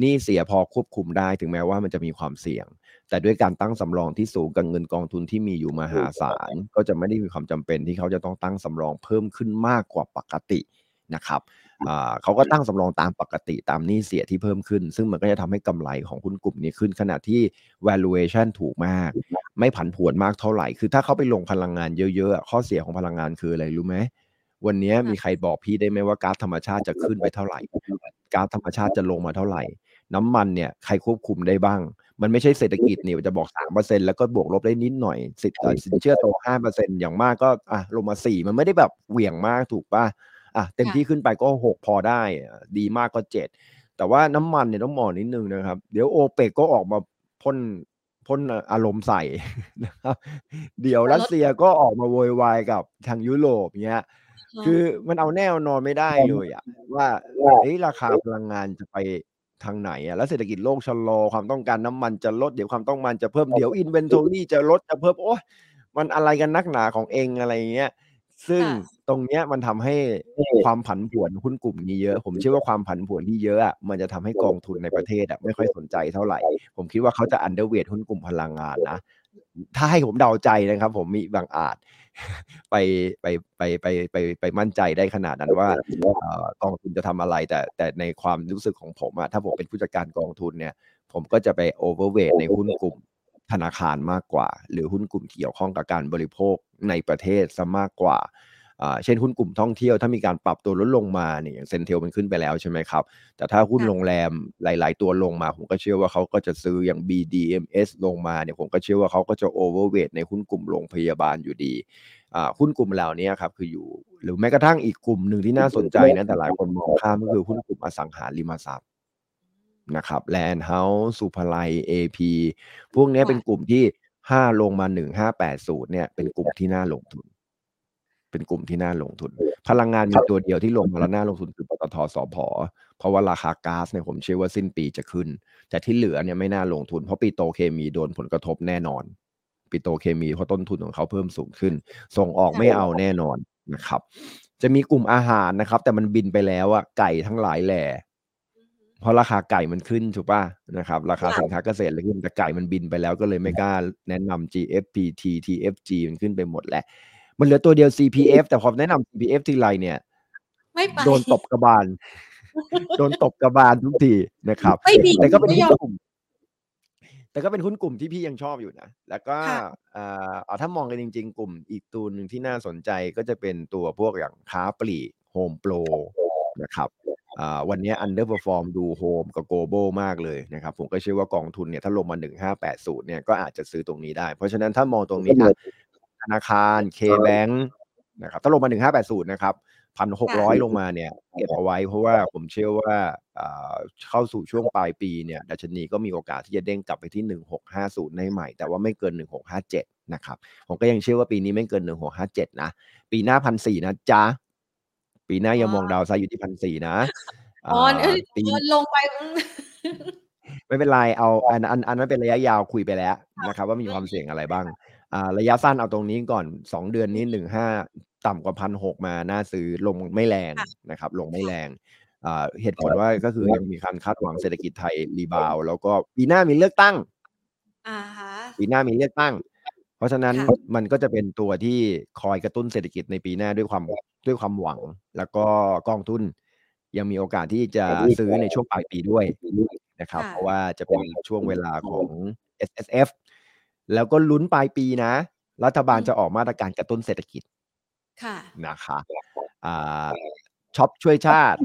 หนี่เสียพอควบคุมได้ถึงแม้ว่ามันจะมีความเสี่ยง แต่ด้วยการตั้งสำรองที่สูงกับเงินกองทุนที่มีอยู่มหาศาล ก็จะไม่ได้มีความจำเป็นที่เขาจะต้องตั้งสำรองเพิ่มขึ้นมากกว่าปกตินะครับอ่า เขาก็ตั้งสำรองตามปกติตามหนี้เสียที่เพิ่มขึ้น ซึ่งมันก็จะทำให้กำไรของหุ้นกลุ่มนี้ขึ้นขณะที่ valuation ถูกมาก ไม่ผันผวนมากเท่าไหร่ คือถ้าเขาไปลงพลังงานเยอะๆอะข้อเสียของพลังงานคืออะไรรู้ไหมวันนี้มีใครบอกพี่ได้ไหมว่าก๊าซธรรมชาติจะขึ้นไปเท่าไหร่ก๊าซธรรมชาติจะลงมาเท่าไหร่ น้ำมันเนี่ยใครควบคุมได้บ้าง มันไม่ใช่เศรษฐกิจนี่จะบอกสามเปอร์เซ็นแล้วก็บวกลบได้นิดหน่อยสิเอ่อสินเชื่อโตห้าเปอร์เซ็นอย่างมากก็อะลงมาสี่มันไม่ได้แบบเหวี่ยงมากถูกป่ะ อะเต็มที่ขึ้นไปก็หกพอได้อะดีมากก็เจ็ดแต่ว่าน้ำมันเนี่ยต้องมองนิดนึงนะครับ เดี๋ยวโอเปกก็ออกมาพ่นพ่นอารมณ์ใส่นะครับเดี๋ยวรัสเซียก็ออกมาโวยวายกับทางยุโรปเนี้ย คือมันเอาแน่เอานอนไม่ได้เลยอะว่าเอ้ยราคาพลังงานจะไปทางไหนอะแล้วเศรษฐกิจโลกชะลอความต้องการน้ำมันจะลดเดี๋ยวความต้องการจะเพิ่มเดี๋ยว inventory จะลดจะเพิ่มโอ้มันอะไรกันนักหนาของเองอะไรเงี้ย ซึ่งตรงเนี้ยมันทำให้ความผันผวนหุ้นกลุ่มนี้เยอะ ผมเชื่อว่าความผันผวนที่เยอะอะมันจะทำให้กองทุนในประเทศอะไม่ค่อยสนใจเท่าไหร่ ผมคิดว่าเขาจะอันเดอร์เวทหุ้นกลุ่มพลังงานนะถ้าให้ผมเดาใจนะครับ ผมมีบางอาจไปไปไปไปไปไปมั่นใจได้ขนาดนั้นว่ากองทุนจะทำอะไร แต่แต่ในความรู้สึกของผมอะถ้าผมเป็นผู้จัดการกองทุนเนี่ย ผมก็จะไป overweight ในหุ้นกลุ่ม ธนาคารมากกว่า หรือหุ้นกลุ่มเกี่ยวข้องกับการบริโภคในประเทศซะมากกว่าเช่นหุ้นกลุ่มท่องเที่ยวถ้ามีการปรับตัวลดลงมาเนี่ยอย่าง CENTEL มันขึ้นไปแล้วใช่ไหมครับ แต่ถ้าหุ้นโรงแรมหลาย ๆ ตัวลงมา ผมก็เชื่อว่าเขาก็จะซื้ออย่าง BDMS ลงมาเนี่ยผมก็เชื่อว่าเขาก็จะ overweight ในหุ้นกลุ่มโรงพยาบาลอยู่ดีหุ้นกลุ่มเหล่านี้ครับคืออยู่ หรือแม้กระทั่งอีกกลุ่มหนึ่งที่น่าสนใจนะแต่หลายคนมองข้ามก็คือหุ้นกลุ่มอสังหาริมทรัพย์ นะครับแลนด์เฮาส์ศุภาลัย AP พวกนี้เป็นกลุ่มที่ถ้าลงมาหนึ่งห้าแปดศูนย์เนี่ยเป็นกลุ่มที่น่าลงทุน เป็นกลุ่มที่น่าลงทุน พลังงานมีตัวเดียวที่ลงมาแล้วน่าลงทุนคือปตท.สผ.เพราะว่าราคาก๊าซเนี่ยผมเชื่อว่าสิ้นปีจะขึ้น แต่ที่เหลือเนี่ยไม่น่าลงทุน เพราะปิโตรเคมีโดนผลกระทบแน่นอนปิโตรเคมีเพราะต้นทุนของเขาเพิ่มสูงขึ้น ส่งออกไม่เอาแน่นอนนะครับ จะมีกลุ่มอาหารนะครับ แต่มันบินไปแล้วอะไก่ทั้งหลายแหล่ เพราะราคาไก่มันขึ้นถูกป่ะนะครับ ราคาสินค้าเกษตรเลยขึ้นแต่ไก่มันบินไปแล้วก็เลยไม่กล้าแนะนำ GFPT TFG มันขึ้นไปหมดแหละ มันเหลือตัวเดียว CPF แต่พอแนะนำ CPF ทีไรเนี่ยโดนตบกระบาล โดนตบกระบาลทุกทีนะครับแต่ก็เป็นกลุ่มแต่ก็เป็นหุ้นกลุ่มที่พี่ยังชอบอยู่นะ แล้วก็อ่าถ้ามองกันจริง ๆ กลุ่มอีกตัวหนึ่งที่น่าสนใจก็จะเป็นตัวพวกอย่างค้าปลีกโฮมโปรนะครับอ่า วันนี้ underperform ดูโฮมกับโกลบอลมากเลยนะครับ ผมก็เชื่อว่ากองทุนเนี่ยถ้าลงมา 1580 เนี่ยก็อาจจะซื้อตรงนี้ได้ เพราะฉะนั้นถ้ามองตรงนี้ธนาคาร KBank นะครับถ้าลงมา 1580 นะครับพันหกร้อยลงมาเนี่ยเก็บเอาไว้เพราะว่าผมเชื่อว่าเข้าสู่ช่วงปลายปีเนี่ยดัชนีก็มีโอกาสที่จะเด้งกลับไปที่หนึ่งหกห้าศูนย์ได้ใหม่ แต่ว่าไม่เกินหนึ่งหกห้าเจ็ดนะครับ ผมก็ยังเชื่อว่าปีนี้ไม่เกินหนึ่งหกห้าเจ็ดนะ ปีหน้าพันสี่นะจ๊ะ ปีหน้ายังมองดาวไซด์อยู่ที่พันสี่นะอ๋อปีลงไปไม่เป็นไรเอาอันอันอันนั้นเป็นระยะยาวคุยไปแล้วนะครับ ว่ามีความเสี่ยงอะไรบ้างอ่าระยะสั้นเอาตรงนี้ก่อนสองเดือนนี้หนึ่งห้าต่ำกว่าพันหกมาน่าซื้อลงไม่แรงนะครับ ลงไม่แรงเหตุผลว่าก็คือยังมีการคาดหวังเศรษฐกิจไทยรีบาว แล้วก็ปีหน้ามีเลือกตั้งปีหน้ามีเลือกตั้ง เพราะฉะนั้นมันก็จะเป็นตัวที่คอยกระตุ้นเศรษฐกิจในปีหน้าด้วยความด้วยความหวัง แล้วก็กองทุนยังมีโอกาสที่จะซื้อในช่วงปลายปีด้วยนะครับ เพราะว่าจะเป็นช่วงเวลาของ S S F แล้วก็ลุ้นปลายปีนะ รัฐบาลจะออกมาตรการกระตุ้นเศรษฐกิจค่ะนะคะอ่าช็อปช่วยชาติ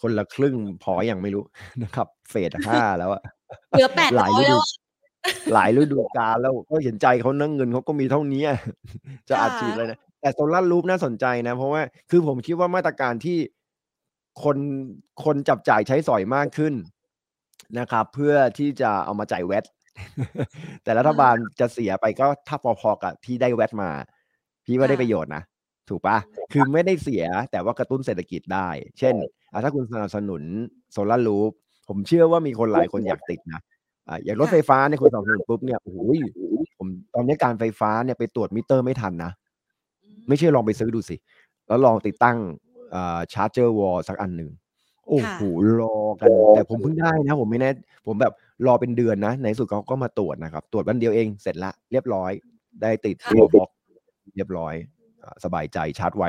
คนละครึ่งพออย่างไม่รู้นะครับ เฟสห้าแล้วอะเหลือแปดร้อยแล้ว หลายฤดูกาลแล้วก็เห็นใจเขานั่งเงินเขาก็มีเท่านี้ จะอาชีพเลยนะ แต่โซลาร์รูปน่าสนใจนะ เพราะว่าคือผมคิดว่ามาตรการที่คนคนจับจ่ายใช้สอยมากขึ้นนะครับ เพื่อที่จะเอามาจ่ายแวดแต่รัฐบาลจะเสียไปก็ถ้าพอๆกับที่ได้แวดมา พี่ว่าได้ประโยชน์นะถูกปะคือไม่ได้เสียแต่ว่ากระตุ้นเศรษฐกิจได้ เช่นถ้าคุณสนับสนุนโซลารูฟผมเชื่อว่ามีคนหลายคนอยากติดนะ อ่าอย่างรถไฟฟ้าเนี่ยคุณสนับสนุนปุ๊บเนี่ยโอ้ยผมตอนนี้การไฟฟ้าเนี่ยไปตรวจมิเตอร์ไม่ทันนะ ไม่เชื่อลองไปซื้อดูสิ แล้วลองติดตั้งอ่าชาร์จเจอร์วอลสักอันหนึ่งโอ้โหรอกัน แต่ผมเพิ่งได้นะ ผมไม่แน่ผมแบบรอเป็นเดือนนะ ในสุดเขาก็มาตรวจนะครับ ตรวจวันเดียวเองเสร็จละเรียบร้อย ได้ติดตัวบล็อกเรียบร้อย สบายใจชาร์จไว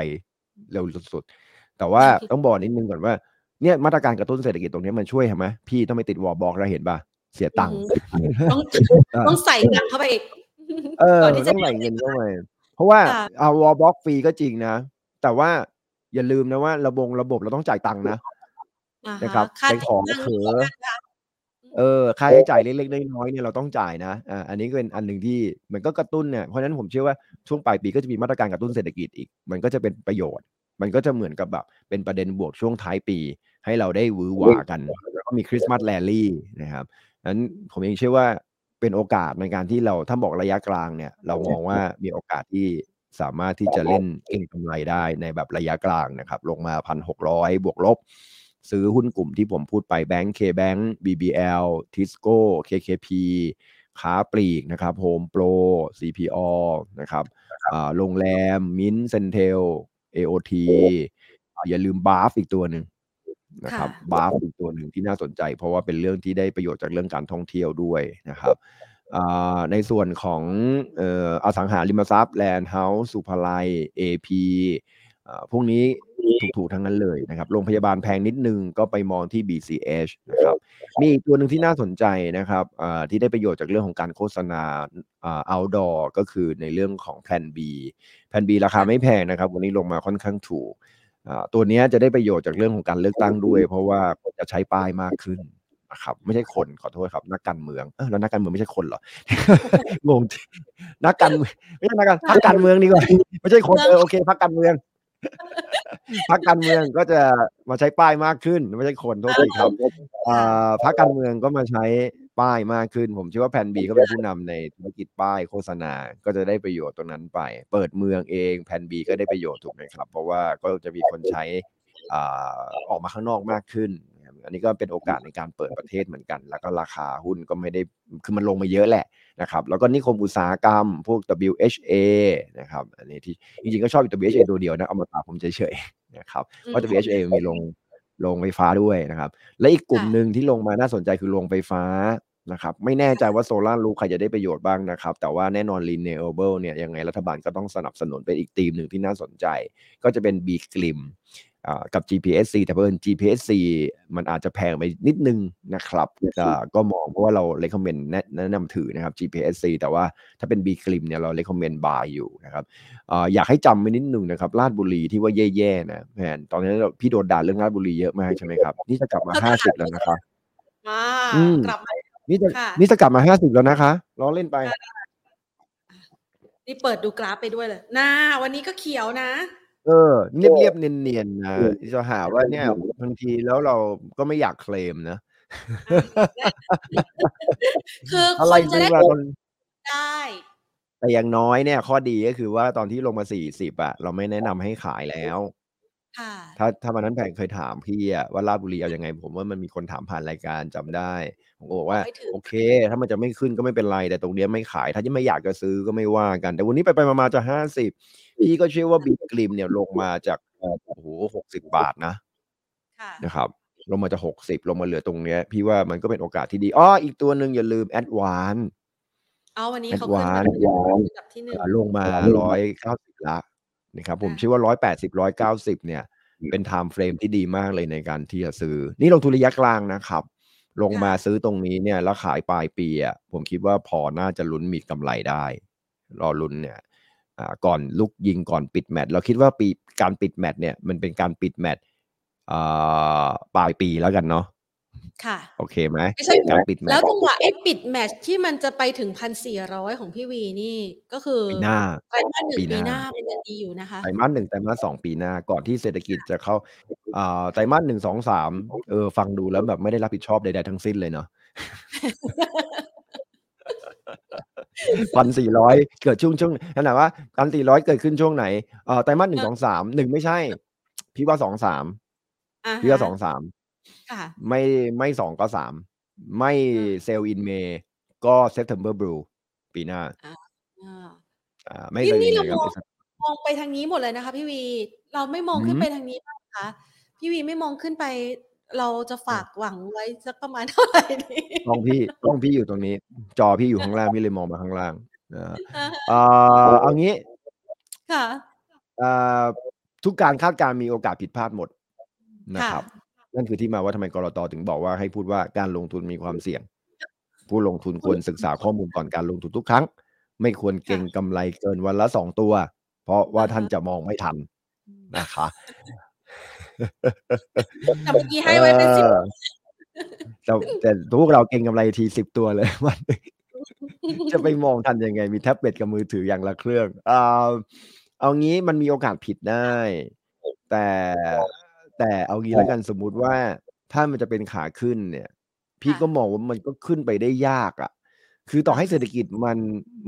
เร็วสุดๆ แต่ว่าต้องบอกนิดนึงก่อนว่าเนี่ยมาตรการกระตุ้นเศรษฐกิจตรงนี้มันช่วยเห็นไหมพี่ต้องไม่ติดวอลบอกแล้วเห็นป่ะ เสียตังค์ต้องต้องใส่ตังเข้าไปอีกเออต้องใส่เงินเข้าไปเพราะว่าเอาวอลบล็อกฟรีก็จริงนะ แต่ว่าอย่าลืมนะว่า ระบบระบบเราต้องจ่ายตังค์นะนะครับเป็นของเขือเออค่าใช้จ่ายเล็กๆน้อยๆเนี่ยเราต้องจ่ายนะอ่าอันนี้ก็เป็นอันหนึ่งที่มันก็กระตุ้นเนี่ยเพราะฉะนั้นผมเชื่อว่าช่วงปลายปีก็จะมีมาตรการกระตุ้นเศรษฐกิจอีก มันก็จะเป็นประโยชน์ มันก็จะเหมือนกับแบบเป็นประเด็นบวกช่วงท้ายปี ให้เราได้วือหวากันแล้วก็มีคริสต์มาสแลลี่นะครับ นั้นผมเองเชื่อว่าเป็นโอกาสในการที่เราถ้าบอกระยะกลางเนี่ย เรามองว่ามีโอกาสที่สามารถที่จะเล่นเก่งกำไรได้ในแบบระยะกลางนะครับ ลงมา1,600บวกลบ ซื้อหุ้นกลุ่มที่ผมพูดไปแบงก์เคแบงก์ BBL Tisco KKP ค้าปลีกนะครับโฮมโปร CPALL นะครับโรงแรม MINT CENTEL AOT อย่าลืม BAFS อีกตัวหนึ่ง นะครับ BAFS อีกตัวหนึ่งที่น่าสนใจ เพราะว่าเป็นเรื่องที่ได้ประโยชน์จากเรื่องการท่องเที่ยวด้วยนะครับในส่วนของอสังหาริมทรัพย์แลนด์เฮาส์ศุภาลัย AP พวกนี้ถูกๆทั้งนั้นเลยนะครับ โรงพยาบาลแพงนิดนึงก็ไปมองที่ BCH นะครับมีอีกตัวหนึ่งที่น่าสนใจนะครับที่ได้ประโยชน์จากเรื่องของการโฆษณา outdoor ก็คือในเรื่องของแผ่น B แผ่น B ราคาไม่แพงนะครับ วันนี้ลงมาค่อนข้างถูก ตัวนี้จะได้ประโยชน์จากเรื่องของการเลือกตั้งด้วย เพราะว่าจะใช้ป้ายมากขึ้นนะครับไม่ใช่คนขอโทษครับ นักการเมืองเออแล้วนักการเมืองไม่ใช่คนเหรองงนักการเมืองไม่ใช่นักการพักการเมืองดีกว่าไม่ใช่คนเออโอเคพักการเมืองพักการเมืองก็จะมาใช้ป้ายมากขึ้น ไม่ใช่คนโทษทีครับพักการเมืองก็มาใช้ ป้ายมากขึ้น ผมเชื่อว่าแผ่นบีก็เป็นผู้นำในธุรกิจป้ายโฆษณาก็จะได้ประโยชน์ตรงนั้นไป เปิดเมืองเองแผ่นบีก็ได้ประโยชน์ถูกไหมครับ เพราะว่าก็จะมีคนใช้ออกมาข้างนอกมากขึ้น อันนี้ก็เป็นโอกาสในการเปิดประเทศเหมือนกัน แล้วก็ราคาหุ้นก็ไม่ได้คือมันลงมาเยอะแหละนะครับ แล้วก็นิคมอุตสาหกรรม พวก WHA นะครับอันนี้ที่จริงๆก็ชอบ WHA ตัวเดียวนะเอามาตาผมเฉยๆนะครับเพราะ WHA มีลง ลงไฟฟ้าด้วยนะครับ และอีกกลุ่มหนึ่งที่ลงมาน่าสนใจคือลงไฟฟ้านะครับไม่แน่ใจว่าโซลาร์ลูใครจะได้ประโยชน์บ้างนะครับ แต่ว่าแน่นอน Renewable เนี่ยยังไงรัฐบาลก็ต้องสนับสนุนเป็นอีกธีมหนึ่งที่น่าสนใจ ก็จะเป็น B Glim กับ GPSC แต่เพิ่น GPSC มันอาจจะแพงไปนิดนึงนะครับก็มองเพราะว่าเรา recommend แนะนำถือนะครับ GPSC แต่ว่าถ้าเป็น B c l i m เนี่ยเรา recommend buy อยู่นะครับอยากให้จำไว้นิดนึงนะครับลาดบุรีที่ว่าแย่ๆนะแมนตอนนี้พี่โดนด่าเรื่องลาดบุรีเยอะมากใช่ไหมครับนี่จะกลับมาห้าสิบแล้วนะครับกลับมานี่จะนี่จะกลับมาห้าสิบแล้วนะคะล้อเล่นไป นี่เปิดดูกราฟไปด้วยเลยนาวันนี้ก็เขียวนะ เออเรียบๆเนียนๆนะจะหาว่าเนี่ยบางทีแล้วเราก็ไม่อยากเคลมนะคือคนจะได้ได้แต่อย่างน้อยเนี่ย ข้อดีก็คือว่าตอนที่ลงมาสี่สิบอะเราไม่แนะนำให้ขายแล้วถ้าถ้าวันนั้นแผงเคยถามพี่อะว่าลาดบุรีเอายังไง ผมว่ามันมีคนถามผ่านรายการจำได้ ผมบอกว่า โอเค ถ้ามันจะไม่ขึ้นก็ไม่เป็นไร แต่ตรงนี้ไม่ขาย ถ้าจะไม่อยากจะซื้อก็ไม่ว่ากัน แต่วันนี้ไปไปมาจะห้าสิบ พี่ก็เชื่อว่าบิ๊กกลิมเนี่ยลงมาจากโอ้โหหกสิบบาทนะนะครับลงมาจากหกสิบลงมาเหลือตรงเนี้ย พี่ว่ามันก็เป็นโอกาสที่ดีอ๋ออีกตัวหนึ่งอย่าลืมแอดวานซ์เอาวันนี้เขาขึ้นมาที่หนึ่งลงมาร้อยเก้าสิบละนะครับ ผมเชื่อว่าร้อยแปดสิบร้อยเก้าสิบเนี่ย เป็น time frame ที่ดีมากเลยในการที่จะซื้อ นี่ลงทุนระยะกลางนะครับ ลงมาซื้อตรงนี้เนี่ย แล้วขายปลายปีอะผมคิดว่าพอน่าจะลุ้นมีกำไรได้ รอลุ้นเนี่ย ก่อนลุกยิงก่อนปิดแมตช์เราคิดว่าปีการปิดแมตช์เนี่ยมันเป็นการปิดแมตช์ปลายปีแล้วกันเนาะค่ะ โอเคไหมไม่ใช่การปิดแมตช์แล้วจังหวะไอ้ปิดแมตช์ที่มันจะไปถึงพันสี่ร้อยของพี่วีนี่ก็คือปีหน้าไตรมาสหนึ่งปีหน้าเป็นดีอยู่นะคะไตรมาสหนึ่งไตรมาสสองปีหน้าก่อนที่เศรษฐกิจจะเข้าไตรมาสหนึ่งสองสามเออฟังดูแล้วแบบไม่ได้รับผิดชอบใดๆทั้งสิ้นเลยเนาะ พันสี่ร้อยเกิดช่วงช่วงขนาดว่าพันสี่ร้อยเกิดขึ้นช่วงไหนเอ่อไตรมาสหนึ่งสองสามหนึ่งไม่ใช่ พี่ว่าสองสามพี่ว่าสองสามไม่ไม่สองก็สามไม่ sell in May ก็ September blue ปีหน้าอ่าไม่เลยนี่เรามองมองไปทางนี้หมดเลยนะคะ พี่วี เราไม่มองขึ้นไปทางนี้นะคะพี่วีไม่มองขึ้นไป เราจะฝากหวังไว้สักประมาณเท่าไหร่ดีกล้องพี่กล้องพี่อยู่ตรงนี้ จอพี่อยู่ข้างล่างพี่เลยมองมาข้างล่างนะอ่าเอางี้ค่ะอ่าทุกการคาดการณ์มีโอกาสผิดพลาดหมดนะครับ นั่นคือที่มาว่าทำไมกรตถึงบอกว่าให้พูดว่าการลงทุนมีความเสี่ยง ผู้ลงทุนควรศึกษาข้อมูลก่อนการลงทุนทุกครั้ง ไม่ควรเก่งกำไรเกินวันละสองตัว เพราะว่าท่านจะมองไม่ทันนะคะ แต่เมื่อกี้ให้ไว้เป็นสิบแต่แต่พวกเราเก่งกำไรทีสิบตัวเลยวันจะไปมองทันยังไง มีแท็บเล็ตกับมือถืออย่างละเครื่องอ่าเอางี้มันมีโอกาสผิดได้ แต่แต่เอางี้แล้วกันสมมุติว่า ถ้ามันจะเป็นขาขึ้นเนี่ย พี่ก็มองว่ามันก็ขึ้นไปได้ยากอะ คือต่อให้เศรษฐกิจมัน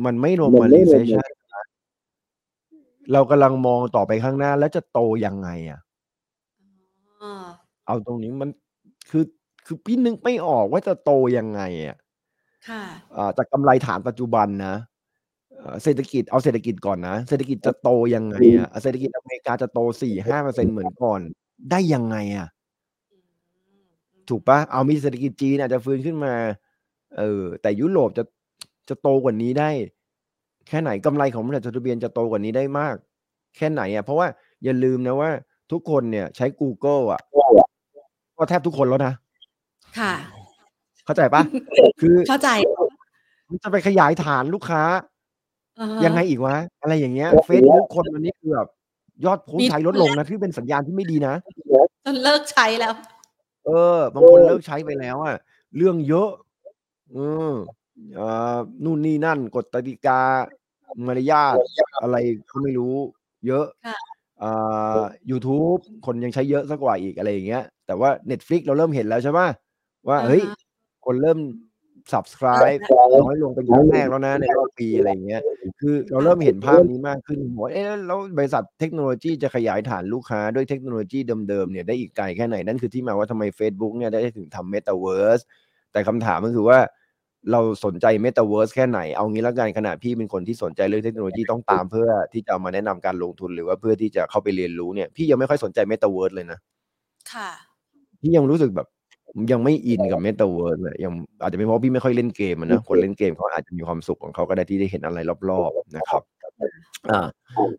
มันไม่ลงมา recession เรากำลังมองต่อไปข้างหน้าแล้วจะโตยังไงอะอ๋อ เอาตรงนี้มันคือคือพี่นึกไม่ออกว่าจะโตยังไงอะค่ะอ่าจากกำไรฐานปัจจุบันนะเอ่อเศรษฐกิจเอาเศรษฐกิจก่อนนะ เศรษฐกิจจะโตยังไงอะเศรษฐกิจอเมริกาจะโต4-5%เหมือนก่อน ได้ยังไงอะ?อืมถูกเปล่า?อ้าวมีเศรษฐกิจจีนอาจจะฟื้นขึ้นมา เออ แต่ยุโรปจะจะโตกว่านี้ได้ แค่ไหน?กำไรของบริษัทจดทะเบียนจะโตกว่านี้ได้มาก แค่ไหนอะ?เพราะว่าอย่าลืมนะว่า ทุกคนเนี่ยใช้กูเกิลอะ ก็แทบทุกคนแล้วนะ ค่ะ เข้าใจเปล่า?คือเข้าใจมันจะไปขยายฐานลูกค้าอะฮะยังไงอีกวะ?อะไรอย่างเงี้ยเฟซบุ๊กคนวันนี้คือแบบยอดผู้ใช้ลดลงนะที่เป็นสัญญาณที่ไม่ดีนะจนเลิกใช้แล้ว เออ บางคนเลิกใช้ไปแล้วอะเรื่องเยอะอืมอ่านู่นนี่นั่นกฎกติกามารยาทอะไรก็ไม่รู้ เยอะค่ะอ่ายูทูบคนยังใช้เยอะเสียกว่าอีกอะไรอย่างเงี้ย แต่ว่า Netflix เราเริ่มเห็นแล้วใช่เปล่า?ว่าอะเฮ้ยฮะคนเริ่ม subscribe น้อยลงเป็นครั้งแรกแล้วนะในรอบปีอะไรอย่างเงี้ย คือเราเริ่มเห็นภาพนี้มากขึ้นบอกว่าเอ๊ะแล้วบริษัทเทคโนโลยีจะขยายฐานลูกค้าด้วยเทคโนโลยีเดิมๆเนี่ยได้อีกไกลแค่ไหน?นั่นคือที่มาว่าทำไมเฟซบุ๊กเนี่ยได้ถึงทำ Metaverse แต่คำถามก็คือว่าเราสนใจ Metaverse แค่ไหน?เอางี้แล้วกันขณะพี่เป็นคนที่สนใจเรื่องเทคโนโลยีต้องตามเพื่อที่จะเอามาแนะนำการลงทุนหรือว่าเพื่อที่จะเข้าไปเรียนรู้เนี่ย พี่ยังไม่ค่อยสนใจ Metaverse เลยนะ ค่ะ พี่ยังรู้สึกแบบ ยังไม่อินกับ Metaverse เลยยังอาจจะเป็นเพราะพี่ไม่ค่อยเล่นเกมอะนะคนเล่นเกมเขาอาจจะมีความสุขของเขาก็ได้ที่ได้เห็นอะไรรอบๆนะครับอา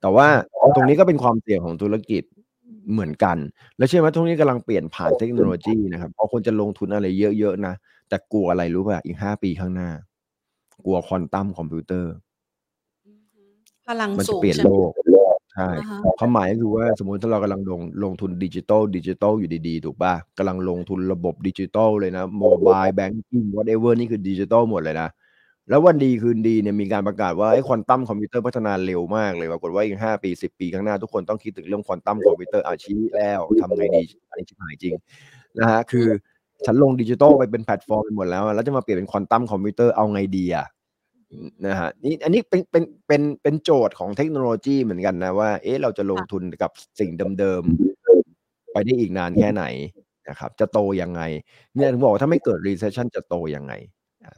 แต่ว่าตรงนี้ก็เป็นความเสี่ยงของธุรกิจเหมือนกัน แล้วเชื่อไหมตรงนี้กำลังเปลี่ยนผ่านเทคโนโลยีนะครับพอคนจะลงทุนอะไรเยอะๆนะแต่กลัวอะไรรู้เปล่า?อีก5ปีข้างหน้า กลัวควอนตัมคอมพิวเตอร์อือฮึพลังมันสูจะงเปลี่ยนใช่โลไหม?ก ใช่อะฮะ ความหมายก็คือว่าสมมุติถ้าเรากำลังลงลงทุนดิจิทัลดิจิทัลอยู่ดี ๆ ถูกเปล่า?กำลังลงทุนระบบดิจิทัลเลยนะ Mobile Banking whatever นี่คือดิจิทัลหมดเลยนะ แล้ววันดีคืนดีเนี่ยมีการประกาศว่าเฮ้ย quantum computer พัฒนาเร็วมากเลย ปรากฏว่าอีก 5 ปี 10 ปีข้างหน้าทุกคนต้องคิดถึงเรื่อง quantum computer อ้าวชี้แล้วทำไงดี?อันนี้ชิบหายจริงนะครับคือฉันลงดิจิทัลไปเป็นแพลตฟอร์มไปหมดแล้วอะแล้วจะมาเปลี่ยนเป็น quantum computer เอาไงดีอะ? อืมนะครับนี่อันนี้เป็นเป็นเป็นเป็นโจทย์ของเทคโนโลยีเหมือนกันนะว่า เอ๊ะเราจะลงค่ะทุนกับสิ่งเดิมๆ ไปได้อีกนานแค่ไหนนะครับ?จะโตยังไง?เนี่ยถึงบอกว่าถ้าไม่เกิด recession จะโตยังไง?อา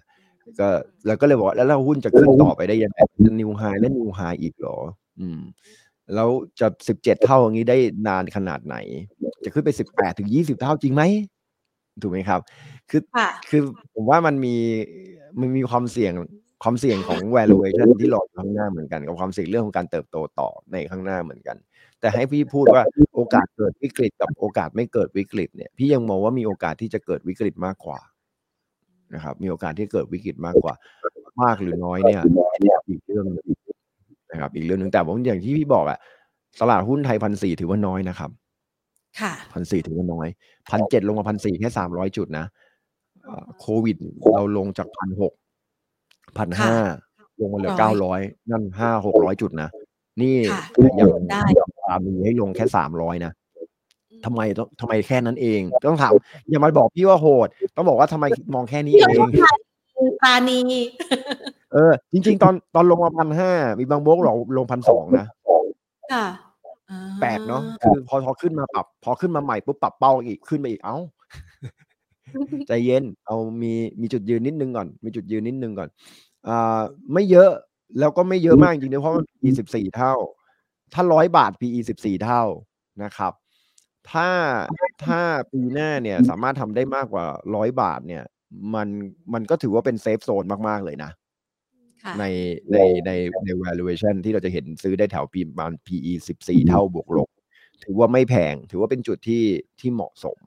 ก็เราก็เลยบอกว่าแล้วแล้วหุ้นจะขึ้นต่อไปได้ยังไง?จะ New High และ New High อีกเหรอ?อืม แล้วจะ17เท่าอย่างงี้ได้นานขนาดไหน?จะขึ้นไป18-20เท่าจริงไหม?ถูกไหมครับ?คือค่ะคือผมว่ามันมีมันมีความเสี่ยง ความเสี่ยงของ valuation ที่รออยู่ข้างหน้าเหมือนกันกับความเสี่ยงเรื่องของการเติบโตต่อในข้างหน้าเหมือนกัน แต่ให้พี่พูดว่าโอกาสเกิดวิกฤตกับโอกาสไม่เกิดวิกฤตเนี่ยพี่ยังมองว่ามีโอกาสที่จะเกิดวิกฤตมากกว่านะครับ มีโอกาสที่เกิดวิกฤตมากกว่า มากหรือน้อยเนี่ยอีกเรื่องหนึ่งนะครับ อีกเรื่องหนึ่งแต่ผมอย่างที่พี่บอกอะตลาดหุ้นไทย1,400ถือว่าน้อยนะครับค่ะ1,400ถือว่าน้อย1,700ลงมา1,400แค่300จุดนะอ่าโควิดเราลงจาก 1,600ค่ะ1,500ลงมาเหลือ100 900นั่น500-600จุดนะ นี่ค่ะยังได้ตามมีให้ลงแค่300นะอืมทำไมต้องทำไมแค่นั้นเอง ต้องถามอย่ามาบอกพี่ว่าโหด ต้องบอกว่าทำไมมองแค่นี้พี่เอก็งปราณีเออ จริง ๆ ตอนตอนลงมา1,500มีบางโบรกบอกลง1,200นะค่ะอ๋แปลกเนาะอคือพอพอขึ้นมาปรับ พอขึ้นมาใหม่ปุ๊บปรับเป้าอีกขึ้นไปอีกอ้าว ใจเย็นเอามีมีจุดยืนนิดหนึ่งก่อน มีจุดยืนนิดหนึ่งก่อนอ่าไม่เยอะแล้วก็ไม่เยอะมากจริงๆนะเพราะมัน PE 14เท่า ถ้า100บาท PE 14เท่านะครับ ถ้าถ้าปีหน้าเนี่ยสามารถทำได้มากกว่า100บาทเนี่ย มันมันก็ถือว่าเป็นเซฟโซนมากๆเลยนะค่ะในในในใน valuation ที่เราจะเห็นซื้อได้แถวปีประมาณ PE 14เท่าบวกลบถือว่าไม่แพง ถือว่าเป็นจุดที่ที่เหมาะสม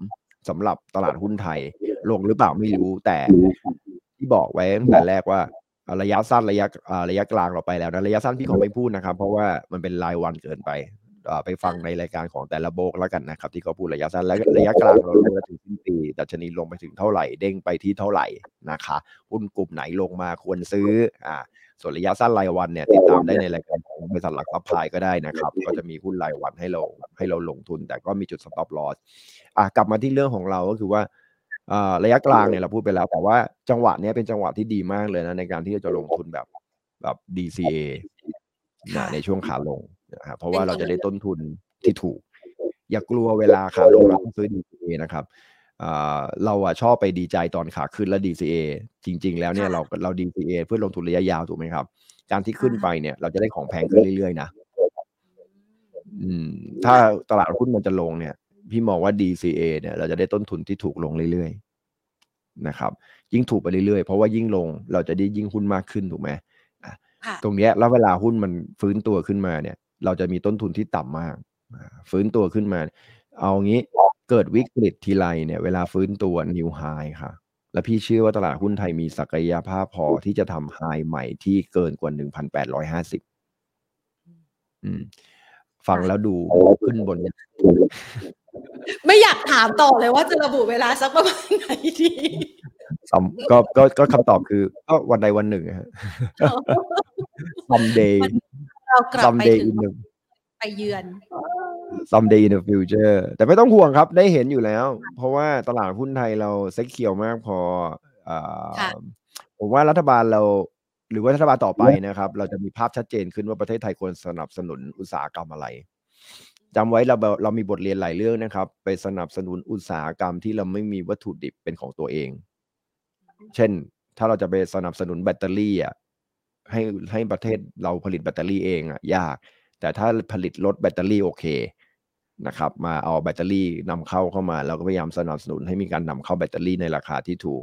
สำหรับตลาดหุ้นไทย ลงหรือเปล่าไม่รู้แต่ที่บอกไว้ตั้งแต่แรกว่าระยะสั้นระยะระยะกลางเราไปแล้วนะระยะสั้นพี่ขอไม่พูดนะครับ เพราะว่ามันเป็นรายวันเกินไปไปฟังในรายการของแต่ละโบกแล้วกันนะครับ ที่เขาพูดระยะสั้นและระยะกลางเรารู้แล้วถึงสิ้นปีดัชนีลงไปถึงเท่าไหร่เด้งไปที่เท่าไหร่นะคะหุ้นกลุ่มไหนลงมาควรซื้ออ่า ส่วนระยะสั้นรายวันเนี่ยติดตามได้ในรายการของบริษัทหลักทรัพย์พายก็ได้นะครับ ก็จะมีหุ้นรายวันให้เราให้เราลงทุน แต่ก็มีจุด stop loss อ่ากลับมาที่เรื่องของเราก็คือว่าอ่าระยะกลางเนี่ยเราพูดไปแล้ว แต่ว่าจังหวะเนี้ยเป็นจังหวะที่ดีมากเลยนะในการที่จะลงทุนแบบแบบ DCA ค่นะะในช่วงขาลงนะครับเพราะว่าเราจะได้ต้นทุนที่ถูก อย่ากลัวเวลาขาลงเราต้องซื้อ DCA นะครับ เราอะชอบไปดีใจตอนขาขึ้นแล้ว DCA จริง ๆ แล้วเนี่ยเราเรา DCA เพื่อลงทุนระยะยาวถูกไหมครับ การที่ขึ้นไปเนี่ย เราจะได้ของแพงขึ้นเรื่อยๆนะอืมถ้าตลาดหุ้นมันจะลงเนี่ย พี่มองว่า DCA เนี่ยเราจะได้ต้นทุนที่ถูกลงเรื่อยๆนะครับ ยิ่งถูกไปเรื่อยๆ เพราะว่ายิ่งลงเราจะได้ยิ่งหุ้นมากขึ้นถูกไหมตรงเนี้ยแล้วเวลาหุ้นมันฟื้นตัวขึ้นมาเนี่ย เราจะมีต้นทุนที่ต่ำมากฟื้นตัวขึ้นมา เอางี้ เกิดวิกฤตทีไรเนี่ยเวลาฟื้นตัวนิวไฮค่ะ แล้วพี่เชื่อว่าตลาดหุ้นไทยมีศักยภาพพอที่จะทำไฮใหม่ที่เกินกว่าหนึ่งพันแปดร้อยห้าสิบฟังแล้วดูขึ้นบน ไม่อยากถามต่อเลยว่าจะระบุเวลาสักประมาณไหนดีก็ก็ก็คำตอบคือ ก็วันใดวันหนึ่งฮะ someday เรากลับไปถึงไปเยือน someday in the future แต่ไม่ต้องห่วงครับได้เห็นอยู่แล้ว เพราะว่าตลาดหุ้นไทยเราเซ็กเขียวมากพอผมว่ารัฐบาลเราหรือว่ารัฐบาลต่อไปนะครับ เราจะมีภาพชัดเจนขึ้นว่าประเทศไทยควรสนับสนุนอุตสาหกรรมอะไรจำไว้เราเรามีบทเรียนหลายเรื่องนะครับ ไปสนับสนุนอุตสาหกรรมที่เราไม่มีวัตถุดิบเป็นของตัวเอง เช่น ถ้าเราจะไปสนับสนุนแบตเตอรี่อะให้ให้ประเทศเราผลิตแบตเตอรี่เองอะยาก แต่ถ้าผลิตรถแบตเตอรี่โอเค นะครับมาเอาแบตเตอรี่นำเข้าเข้ามา เราก็พยายามสนับสนุนให้มีการนำเข้าแบตเตอรี่ในราคาที่ถูก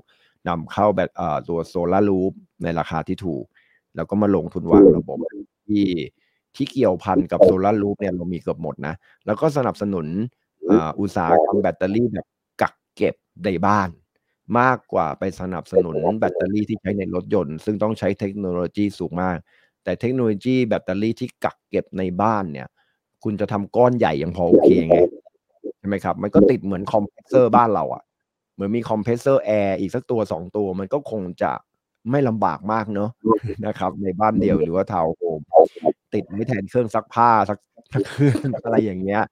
นำเข้าแบตตัวโซลารูฟในราคาที่ถูก แล้วก็มาลงทุนวางระบบที่ที่เกี่ยวพันกับโซลารูฟเนี่ยเรามีเกือบหมดนะ แล้วก็สนับสนุนอุตสาหกรรมแบตเตอรี่แบบกักเก็บในบ้าน มากกว่าไปสนับสนุนแบตเตอรี่ที่ใช้ในรถยนต์ ซึ่งต้องใช้เทคโนโลยีสูงมาก แต่เทคโนโลยีแบตเตอรี่ที่กักเก็บในบ้านเนี่ย คุณจะทำก้อนใหญ่ยังพอโอเคไงใช่ไหมครับ มันก็ติดเหมือนคอมเพรสเซอร์บ้านเราอะ่ะ เหมือนมีคอมเพรสเซอร์แอร์อีกสักตัวสองตัว มันก็คงจะไม่ลำบากมากเนอะนะครับ ในบ้านเดียวหรือว่าทาวน์โฮมติดไม่แทนเครื่องซักผ้าสักเครื่องอะไรอย่างเงี้ย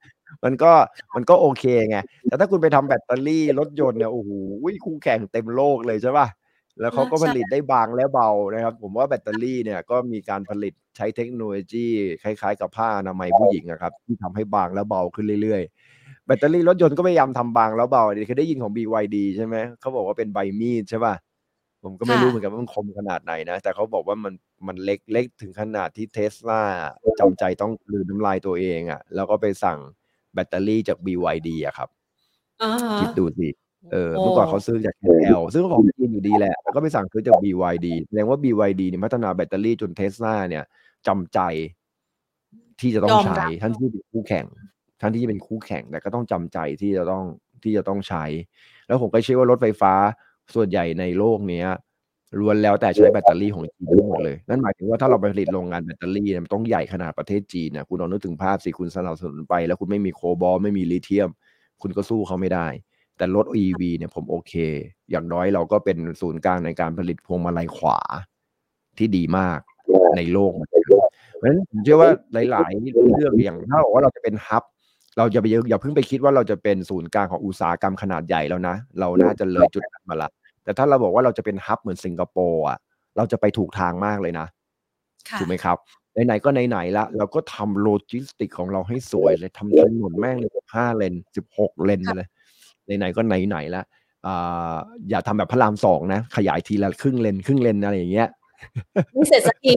มันก็มันก็โอเคไงแต่ถ้าคุณไปทำแบตเตอรี่รถยนต์เนี่ยโอ้โหคู่แข่งเต็มโลกเลยใช่ป่ะ แล้วเขาก็ผลิตได้บางและเบานะครับ ผมว่าแบตเตอรี่เนี่ยก็มีการผลิตใช้เทคโนโลยีคล้ายๆ กับผ้าอนามัยผู้หญิงนะครับ ที่ทำให้บางและเบาขึ้นเรื่อยๆ แบตเตอรี่รถยนต์ก็พยายามทำบางแล้วเบาเคยได้ยินของ BYD ใช่ไหมเขาบอกว่าเป็นใบมีดใช่ป่ะผมก็ไม่รู้เหมือนกันว่ามันคมขนาดไหนนะ แต่เขาบอกว่ามันมันเล็กเล็กถึงขนาดที่เทสลาจำใจต้องลืมน้ำลายตัวเองอะ่ะ แล้วก็ไปสั่งแบตเตอรี่จาก BYD อะครับ คิดดูสิ เออเมื่อก่อนเขาซื้อจาก KL ซึ่งของจีนอยู่ดีแหละแล้วก็ไปสั่งซื้อจาก BYD แสดงว่า BYD เนี่ยพัฒนาแบตเตอรี่จนเทสลาเนี่ยจำใจที่จะต้องใช้ท่านที่เป็นคู่แข่งท่านที่เป็นคู่แข่งแต่ก็ต้องจำใจที่จะต้องที่จะต้องใช้ แล้วผมก็เชื่อว่ารถไฟฟ้าส่วนใหญ่ในโลกเนี้ยล้วนแล้วแต่ใช้แบตเตอรี่ของจีนทั้งหมดเลย นั่นหมายถึงว่าถ้าเราไปผลิตโรงงานแบตเตอรี่มันต้องใหญ่ขนาดประเทศจีนนะคุณลองนึกถึงภาพสิคุณสนับสนุนไป แล้วคุณไม่มีโคบอลไม่มีลิเธียม คุณก็สู้เขาไม่ได้ แต่รถ EV เนี่ยผมโอเค อย่างน้อยเราก็เป็นศูนย์กลางในการผลิตพวงมาลัยขวาที่ดีมากในโลกเพราะฉะนั้นผมเชื่อว่าหลาย ๆ เรื่องอย่างถ้าบอกว่าเราจะเป็นฮับ เราจะไปอย่าเพิ่งไปคิดว่าเราจะเป็นศูนย์กลางของอุตสาหกรรมขนาดใหญ่แล้วนะ เราน่าจะเลยจุดนั้นมาละ แต่ถ้าเราบอกว่าเราจะเป็นฮับเหมือนสิงคโปร์อะเราจะไปถูกทางมากเลยนะถูกไหมครับไหนๆก็ไหนๆละเราก็ทำโลจิสติกของเราให้สวยเลยทำถนนแม่งเลยห้าเลนสิบหกเลนเลย ไหนๆก็ไหนๆละอ่าอย่าทำแบบพระรามสองนะ ขยายทีละครึ่งเลนครึ่งเลนอะไรอย่างเงี้ยไม่เสร็จสักที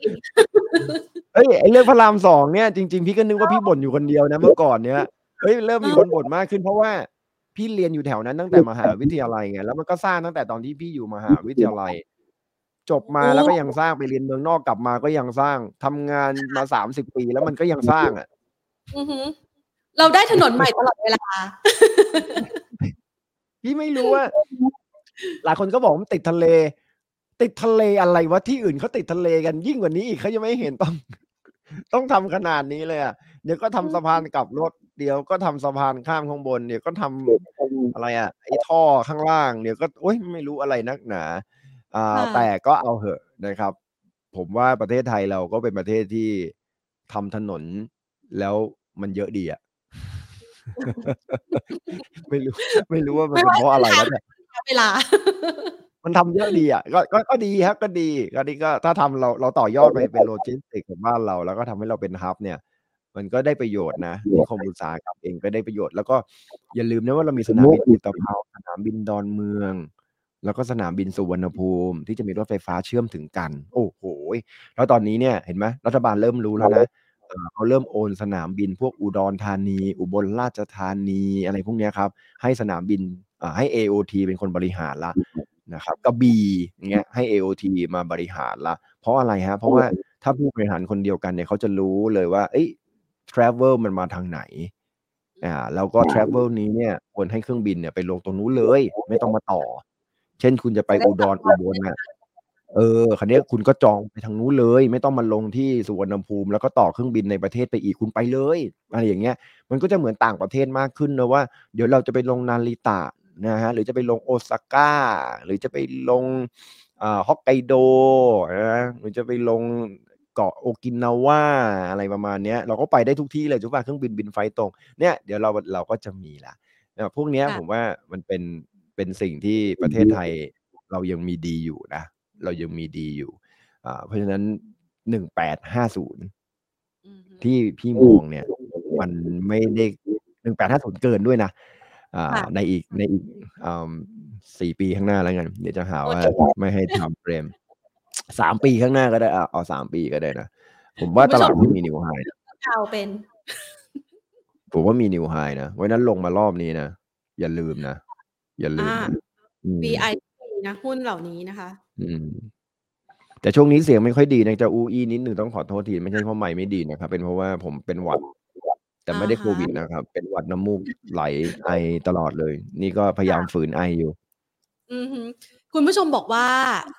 เฮ้ยไอเรื่องพระรามสองเนี่ยจริงๆ พี่ก็นึกว่าพี่บ่นอยู่คนเดียวนะเมื่อก่อนเนี้ยเฮ้ยเริ่มมีคนบ่นมากขึ้นเพราะว่าพี่เรียนอยู่แถวนั้นตั้งแต่มหาวิทยาลัยไงแล้วมันก็สร้างตั้งแต่ตอนที่พี่อยู่มหาวิทยาลัย จบมาแล้วก็ยังสร้างไปเรียนเมืองนอกกลับมาก็ยังสร้างทำงานมาสามสิบปีแล้วมันก็ยังสร้างอะเราได้ถนนใหม่ตลอดเวลา พี่ไม่รู้ว่า หลายคนก็บอกว่าติดทะเล ติดทะเลอะไรวะที่อื่นเขาติดทะเลกันยิ่งกว่านี้อีกเขายังไม่เห็นต้อง ต้องทำขนาดนี้เลยอะเดี๋ยวก็ทำสะพานกลับรถเดี๋ยวก็ทำสะพานข้ามข้างบนเดี๋ยวก็ทำอะไรอะไอ้ท่อข้างล่าง เดี๋ยวก็โอ้ยไม่รู้อะไรนักหนา อ่า แต่ก็เอาเหอะนะครับ ผมว่าประเทศไทยเราก็เป็นประเทศที่ทำถนนแล้วมันเยอะดีอะ ไม่รู้ ไม่รู้ว่ามันเป็นเพราะอะไรแล้วเนี่ยเวลา มันทำเยอะดีอะก็ก็ก็ดีครับก็ดีก็ดีก็ถ้าทำเราเราต่อยอดไปเป็นโลจิสติกของบ้านเรา แล้วก็ทำให้เราเป็นฮับ เนี่ย มันก็ได้ประโยชน์นะนิคมอุตสาหกรรมเองก็ได้ประโยชน์แล้วก็อย่าลืมนะว่าเรามีสนามบินอุตภาวสนามบินดอนเมืองแล้วก็สนามบินสุวรรณภูมิที่จะมีรถไฟฟ้าเชื่อมถึงกัน โอ้โห แล้วตอนนี้เนี่ยเห็นไหมรัฐบาลเริ่มรู้แล้วนะ เขาเริ่มโอนสนามบินพวกอุดรธานี อุบลราชธานีอะไรพวกนี้ครับ ให้สนามบินให้ AOT เป็นคนบริหารละนะครับกระบี่เงี้ยให้ AOT มาบริหารละเพราะอะไรฮะ เพราะว่าถ้าผู้บริหารคนเดียวกันเนี่ยเขาจะรู้เลยว่าเอ้ย travel มันมาทางไหนอ่าแล้วก็ travel นี้เนี่ยควรให้เครื่องบินเนี่ยไปลงตรงนู้นเลย ไม่ต้องมาต่อ เช่นคุณจะไปอุดรอุบลน่ะ เออคันนี้คุณก็จองไปทางนู้นเลย ไม่ต้องมาลงที่สุวรรณภูมิ แล้วก็ต่อเครื่องบินในประเทศไปอีกคุณไปเลยอะไรอย่างเงี้ย มันก็จะเหมือนต่างประเทศมากขึ้นนะว่าเดี๋ยวเราจะไปลงนาริตะนะฮะหรือจะไปลงโอซาก้า หรือจะไปลงอ่าฮอกไกโดนะหรือจะไปลงเกาะโอกินาวาอะไรประมาณนี้เราก็ไปได้ทุกที่เลยจุ๊บเครื่องบินบินไฟตรงเนี่ยเดี๋ยวเราเราก็จะมีละพวกนี้ผมว่ามันเป็นเป็นสิ่งที่ประเทศไทยเรายังมีดีอยู่นะ เรายังมีดีอยู่อ่าเพราะฉะนั้นหนึ่งแปดห้าศูนย์ที่พี่มองเนี่ย มันไม่ได้หนึ่งแปดห้าศูนย์เกินด้วยนะอ่าในอีกในอีกสี่ปีข้างหน้าแล้วกันเดี๋ยวจะหาว่าไม่ให้ทำเฟรมสามปีข้างหน้าก็ได้อะเอาสามปีก็ได้นะผมว่าตลาดหุ้นมีนิวไฮเอาเป็น ผมว่ามีนิวไฮนะไว้นั้นลงมารอบนี้นะ อย่าลืมนะ อย่าลืม VI นะหุ้นเหล่านี้นะคะ อืม แต่ช่วงนี้เสียงไม่ค่อยดีนะจะอูอีนิดหนึ่งต้องขอโทษทีไม่ใช่เพราะใหม่ไม่ดีนะครับ เป็นเพราะว่าผมเป็นหวัด แต่ไม่ได้โควิดนะครับ เป็นหวัดน้ำมูกไหลไอตลอดเลย นี่ก็พยายามฝืนไออยู่ อือคุณผู้ชมบอกว่า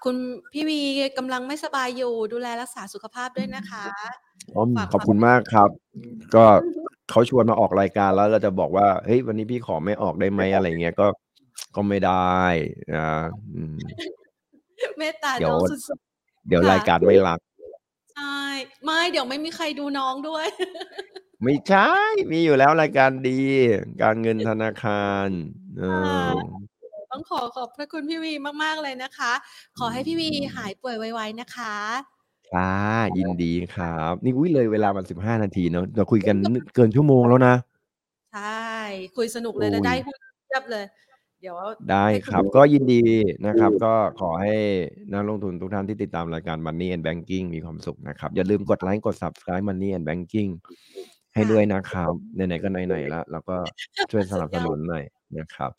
คุณพี่วีกำลังไม่สบายอยู่ ดูแลรักษาสุขภาพด้วยนะคะขอบคุณมากครับ ก็เขาชวนมาออกรายการแล้วเราจะบอกว่า เฮ้ย วันนี้พี่ขอไม่ออกได้ไหมอะไรเงี้ยก็ก็ไม่ได้นะ เมตตาเดี๋ยวเดี๋ยวรายการไม่รัก ใช่ ไม่เดี๋ยวไม่มีใครดูน้องด้วย ไม่ใช่ มีอยู่แล้วรายการดี การเงินธนาคารเออต้องขอขอบพระคุณพี่วีมาก ๆ เลยนะคะ ขอให้พี่วีหายป่วยไวๆนะคะค่ะยินดีครับ นี่อุ้ยเลยเวลามันสิบห้านาทีเนาะเราคุยกันเกินชั่วโมงแล้วนะ ใช่ คุยสนุกเลยนะได้พูดเทียบเลย เดี๋ยวได้ครับก็ยินดีนะครับ ก็ขอให้นักลงทุนทุกท่านที่ติดตามรายการ Money and Banking มีความสุขนะครับ อย่าลืมกดไลค์กด Subscribe Money and Banking ให้ด้วยนะครับไหนๆก็ไหนๆแล้วแล้วก็ช่วยสนับสนุนหน่อยนะครับ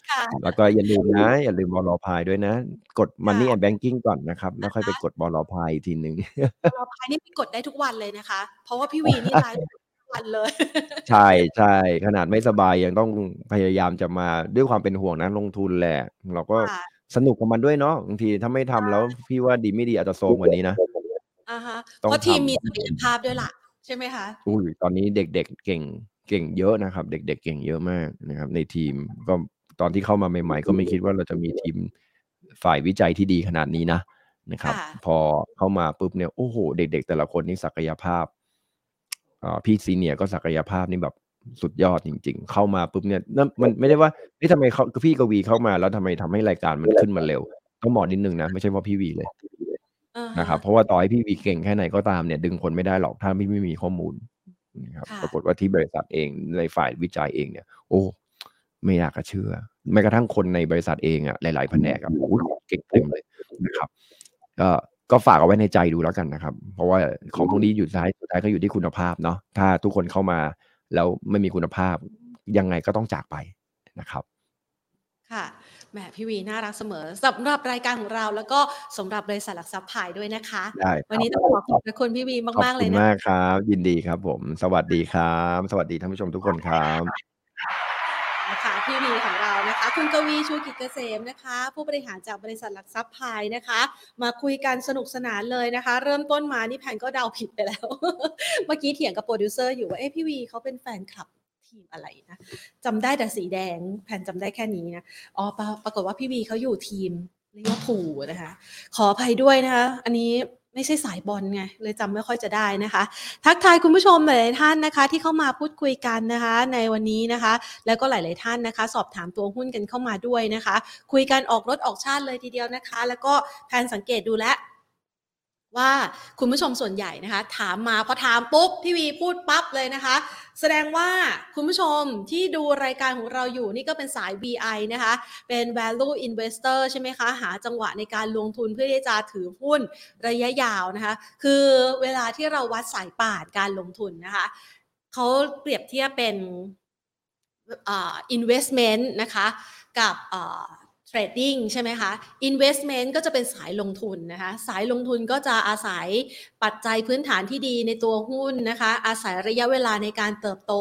แล้วก็อย่าลืมนะ อย่าลืมบอลพายด้วยนะ กด Money and Banking ก่อนนะครับ แล้วค่อยไปกดบอลพายอีกทีหนึ่งบอลพายนี่พี่กดได้ทุกวันเลยนะคะ เพราะว่าพี่วีนี่ไลฟ์ทุก วันเลย ใช่ใช่ขนาดไม่สบายยังต้องพยายามจะมาด้วยความเป็นห่วงนะลงทุนแหละ เราก็สนุกกับมันด้วยเนาะบางทีถ้าไม่ทำแล้วพี่ว่าดีไม่ดีอาจจะโซมกว่านี้นะอ่าฮะเพราะทีมมีศักยภาพด้วยล่ะ ใช่ไหมคะอุ้ยตอนนี้เด็กๆเก่งเก่งเยอะนะครับ เด็ก ๆ เก่งเยอะมากนะครับ ในทีมก็ตอนที่เข้ามาใหม่ ๆ ก็ไม่คิดว่าเราจะมีทีมฝ่ายวิจัยที่ดีขนาดนี้นะนะครับ พอเข้ามาปุ๊บเนี่ยโอ้โห เด็ก ๆ แต่ละคนนี่ศักยภาพ พี่ซีเนียก็ศักยภาพนี่แบบสุดยอดจริง ๆ เข้ามาปุ๊บเนี่ยนั่นมันไม่ได้ว่านี่ทำไมเขาพี่กวีเข้ามาแล้วทำไมทำให้รายการมันขึ้นมาเร็ว ต้องบอกนิดนึงนะ ไม่ใช่เพราะพี่วีเลยนะครับเพราะว่าต่อให้พี่วีเก่งแค่ไหนก็ตามเนี่ย ดึงคนไม่ได้หรอกถ้าพี่ไม่มีข้อมูลนะครับปรากฏว่าที่บริษัทเองในฝ่ายวิจัยเองเนี่ย โอ้ ไม่อยากจะเชื่อแม้กระทั่งคนในบริษัทเองอะหลายๆแผนกอะโอ้เก่งเต็มเลยนะครับก็ ก็ฝากเอาไว้ในใจดูแล้วกันนะครับ เพราะว่าของพวกนี้อยู่ท้ายสุดท้ายก็อยู่ที่คุณภาพเนาะถ้าทุกคนเข้ามาแล้วไม่มีคุณภาพยังไงก็ต้องจากไปนะครับค่ะแหมพี่วีน่ารักเสมอสำหรับรายการของเราแล้วก็สำหรับบริษัทหลักทรัพย์พายด้วยนะคะได้วันนี้ต้องขอขอบคุณพี่วีมากๆเลยนะขอบคุณมากครับ ยินดีครับ ผม สวัสดีครับ สวัสดีท่านผู้ชมทุกคนครับนะคะพี่วีของเรานะ คะคุณกวีชูกิจเกษมนะคะ ผู้บริหารจากบริษัทหลักทรัพย์พายนะคะ มาคุยกันสนุกสนานเลยนะคะ เริ่มต้นมานี่แพนก็เดาผิดไปแล้ว เมื่อกี้เถียงกับโปรดิวเซอร์อยู่ว่าเอ๊ะพี่วีเขาเป็นแฟนคลับทีมอะไรนะจำได้แต่สีแดงแพนจำได้แค่นี้นะอ๋อปรากฏว่าพี่วีเขาอยู่ทีมลิเวอร์พูลนะคะ ขออภัยด้วยนะคะ อันนี้ ไม่ใช่สายบอลไงเลยจำไม่ค่อยจะได้นะคะ ทักทายคุณผู้ชมหลาย ๆ ท่านนะคะ ที่เข้ามาพูดคุยกันนะคะ ในวันนี้นะคะ แล้วก็หลาย ๆ ท่านนะคะ สอบถามตัวหุ้นกันเข้ามาด้วยนะคะ คุยกันออกรสออกชาติเลยทีเดียวนะคะ แล้วก็แพนสังเกตดูแล้วว่าคุณผู้ชมส่วนใหญ่นะคะ ถามมาพอถามปุ๊บพี่วีพูดปั๊บเลยนะคะ แสดงว่าคุณผู้ชมที่ดูรายการของเราอยู่นี่ก็เป็นสาย VI นะคะ เป็น value investor ใช่ไหมคะ หาจังหวะในการลงทุนเพื่อที่จะถือหุ้นระยะยาวนะคะ คือเวลาที่เราวัดสายป่านการลงทุนนะคะเขาเปรียบเทียบเป็นอ่า investment นะคะ กับ เทรดดิ้งใช่ไหมคะ investment ก็จะเป็นสายลงทุนนะคะ สายลงทุนก็จะอาศัยปัจจัยพื้นฐานที่ดีในตัวหุ้นนะคะ อาศัยระยะเวลาในการเติบโต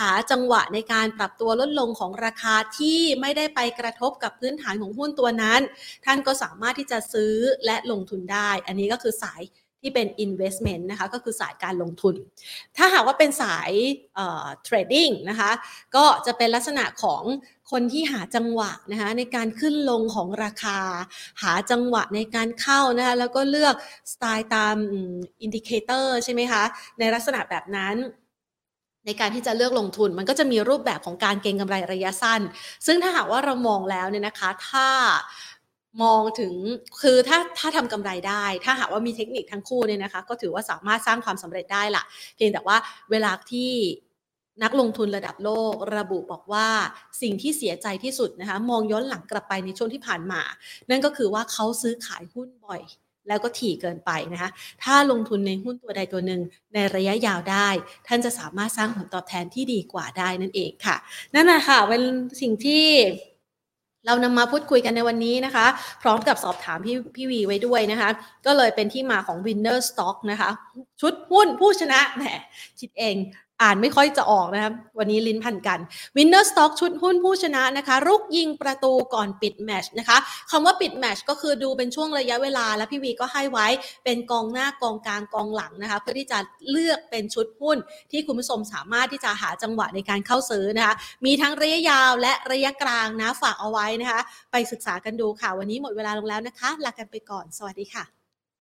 หาจังหวะในการปรับตัวลดลงของราคาที่ไม่ได้ไปกระทบกับพื้นฐานของหุ้นตัวนั้น ท่านก็สามารถที่จะซื้อและลงทุนได้ อันนี้ก็คือสาย ที่เป็น investment นะคะก็คือสายการลงทุน ถ้าหากว่าเป็นสายเอ่อ trading นะคะก็จะเป็นลักษณะของคนที่หาจังหวะนะคะในการขึ้นลงของราคา หาจังหวะในการเข้านะคะแล้วก็เลือกสไตล์ตาม indicator ใช่ไหมคะในลักษณะแบบนั้นในการที่จะเลือกลงทุนมันก็จะมีรูปแบบของการเก็งกำไรระยะสั้น ซึ่งถ้าหากว่าเรามองแล้วเนี่ยนะคะ ถ้า มองถึงคือถ้าถ้าทำกำไรได้ ถ้าหากว่ามีเทคนิคทั้งคู่เนี่ยนะคะ ก็ถือว่าสามารถสร้างความสำเร็จได้ละเพียงแต่ว่าเวลาที่นักลงทุนระดับโลกระบุบอกว่าสิ่งที่เสียใจที่สุดนะคะมองย้อนหลังกลับไปในช่วงที่ผ่านมา นั่นก็คือว่าเขาซื้อขายหุ้นบ่อย แล้วก็ถี่เกินไปนะคะถ้าลงทุนในหุ้นตัวใดตัวหนึ่งในระยะยาวได้ ท่านจะสามารถสร้างผลตอบแทนที่ดีกว่าได้นั่นเองค่ะ นั่นแหละค่ะเป็นสิ่งที่ เรานำมาพูดคุยกันในวันนี้นะคะ พร้อมกับสอบถามพี่พี่วีไว้ด้วยนะคะ ก็เลยเป็นที่มาของ winner stock นะคะ ชุดหุ้นผู้ชนะแหมคิดเอง อ่านไม่ค่อยจะออกนะครับ วันนี้ลิ้นพันกัน Winner Stock ชุดหุ้นผู้ชนะนะคะรุกยิงประตูก่อนปิดแมชนะคะคำว่าปิดแมชก็คือดูเป็นช่วงระยะเวลา แล้วพี่วีก็ให้ไว้เป็นกองหน้ากองกลางกองหลังนะคะ เพื่อที่จะเลือกเป็นชุดหุ้น ที่คุณผู้ชมสามารถที่จะหาจังหวะในการเข้าซื้อนะคะ มีทั้งระยะยาวและระยะกลางนะฝากเอาไว้นะคะ ไปศึกษากันดูค่ะ วันนี้หมดเวลาลงแล้วนะคะลากันไปก่อน สวัสดีค่ะ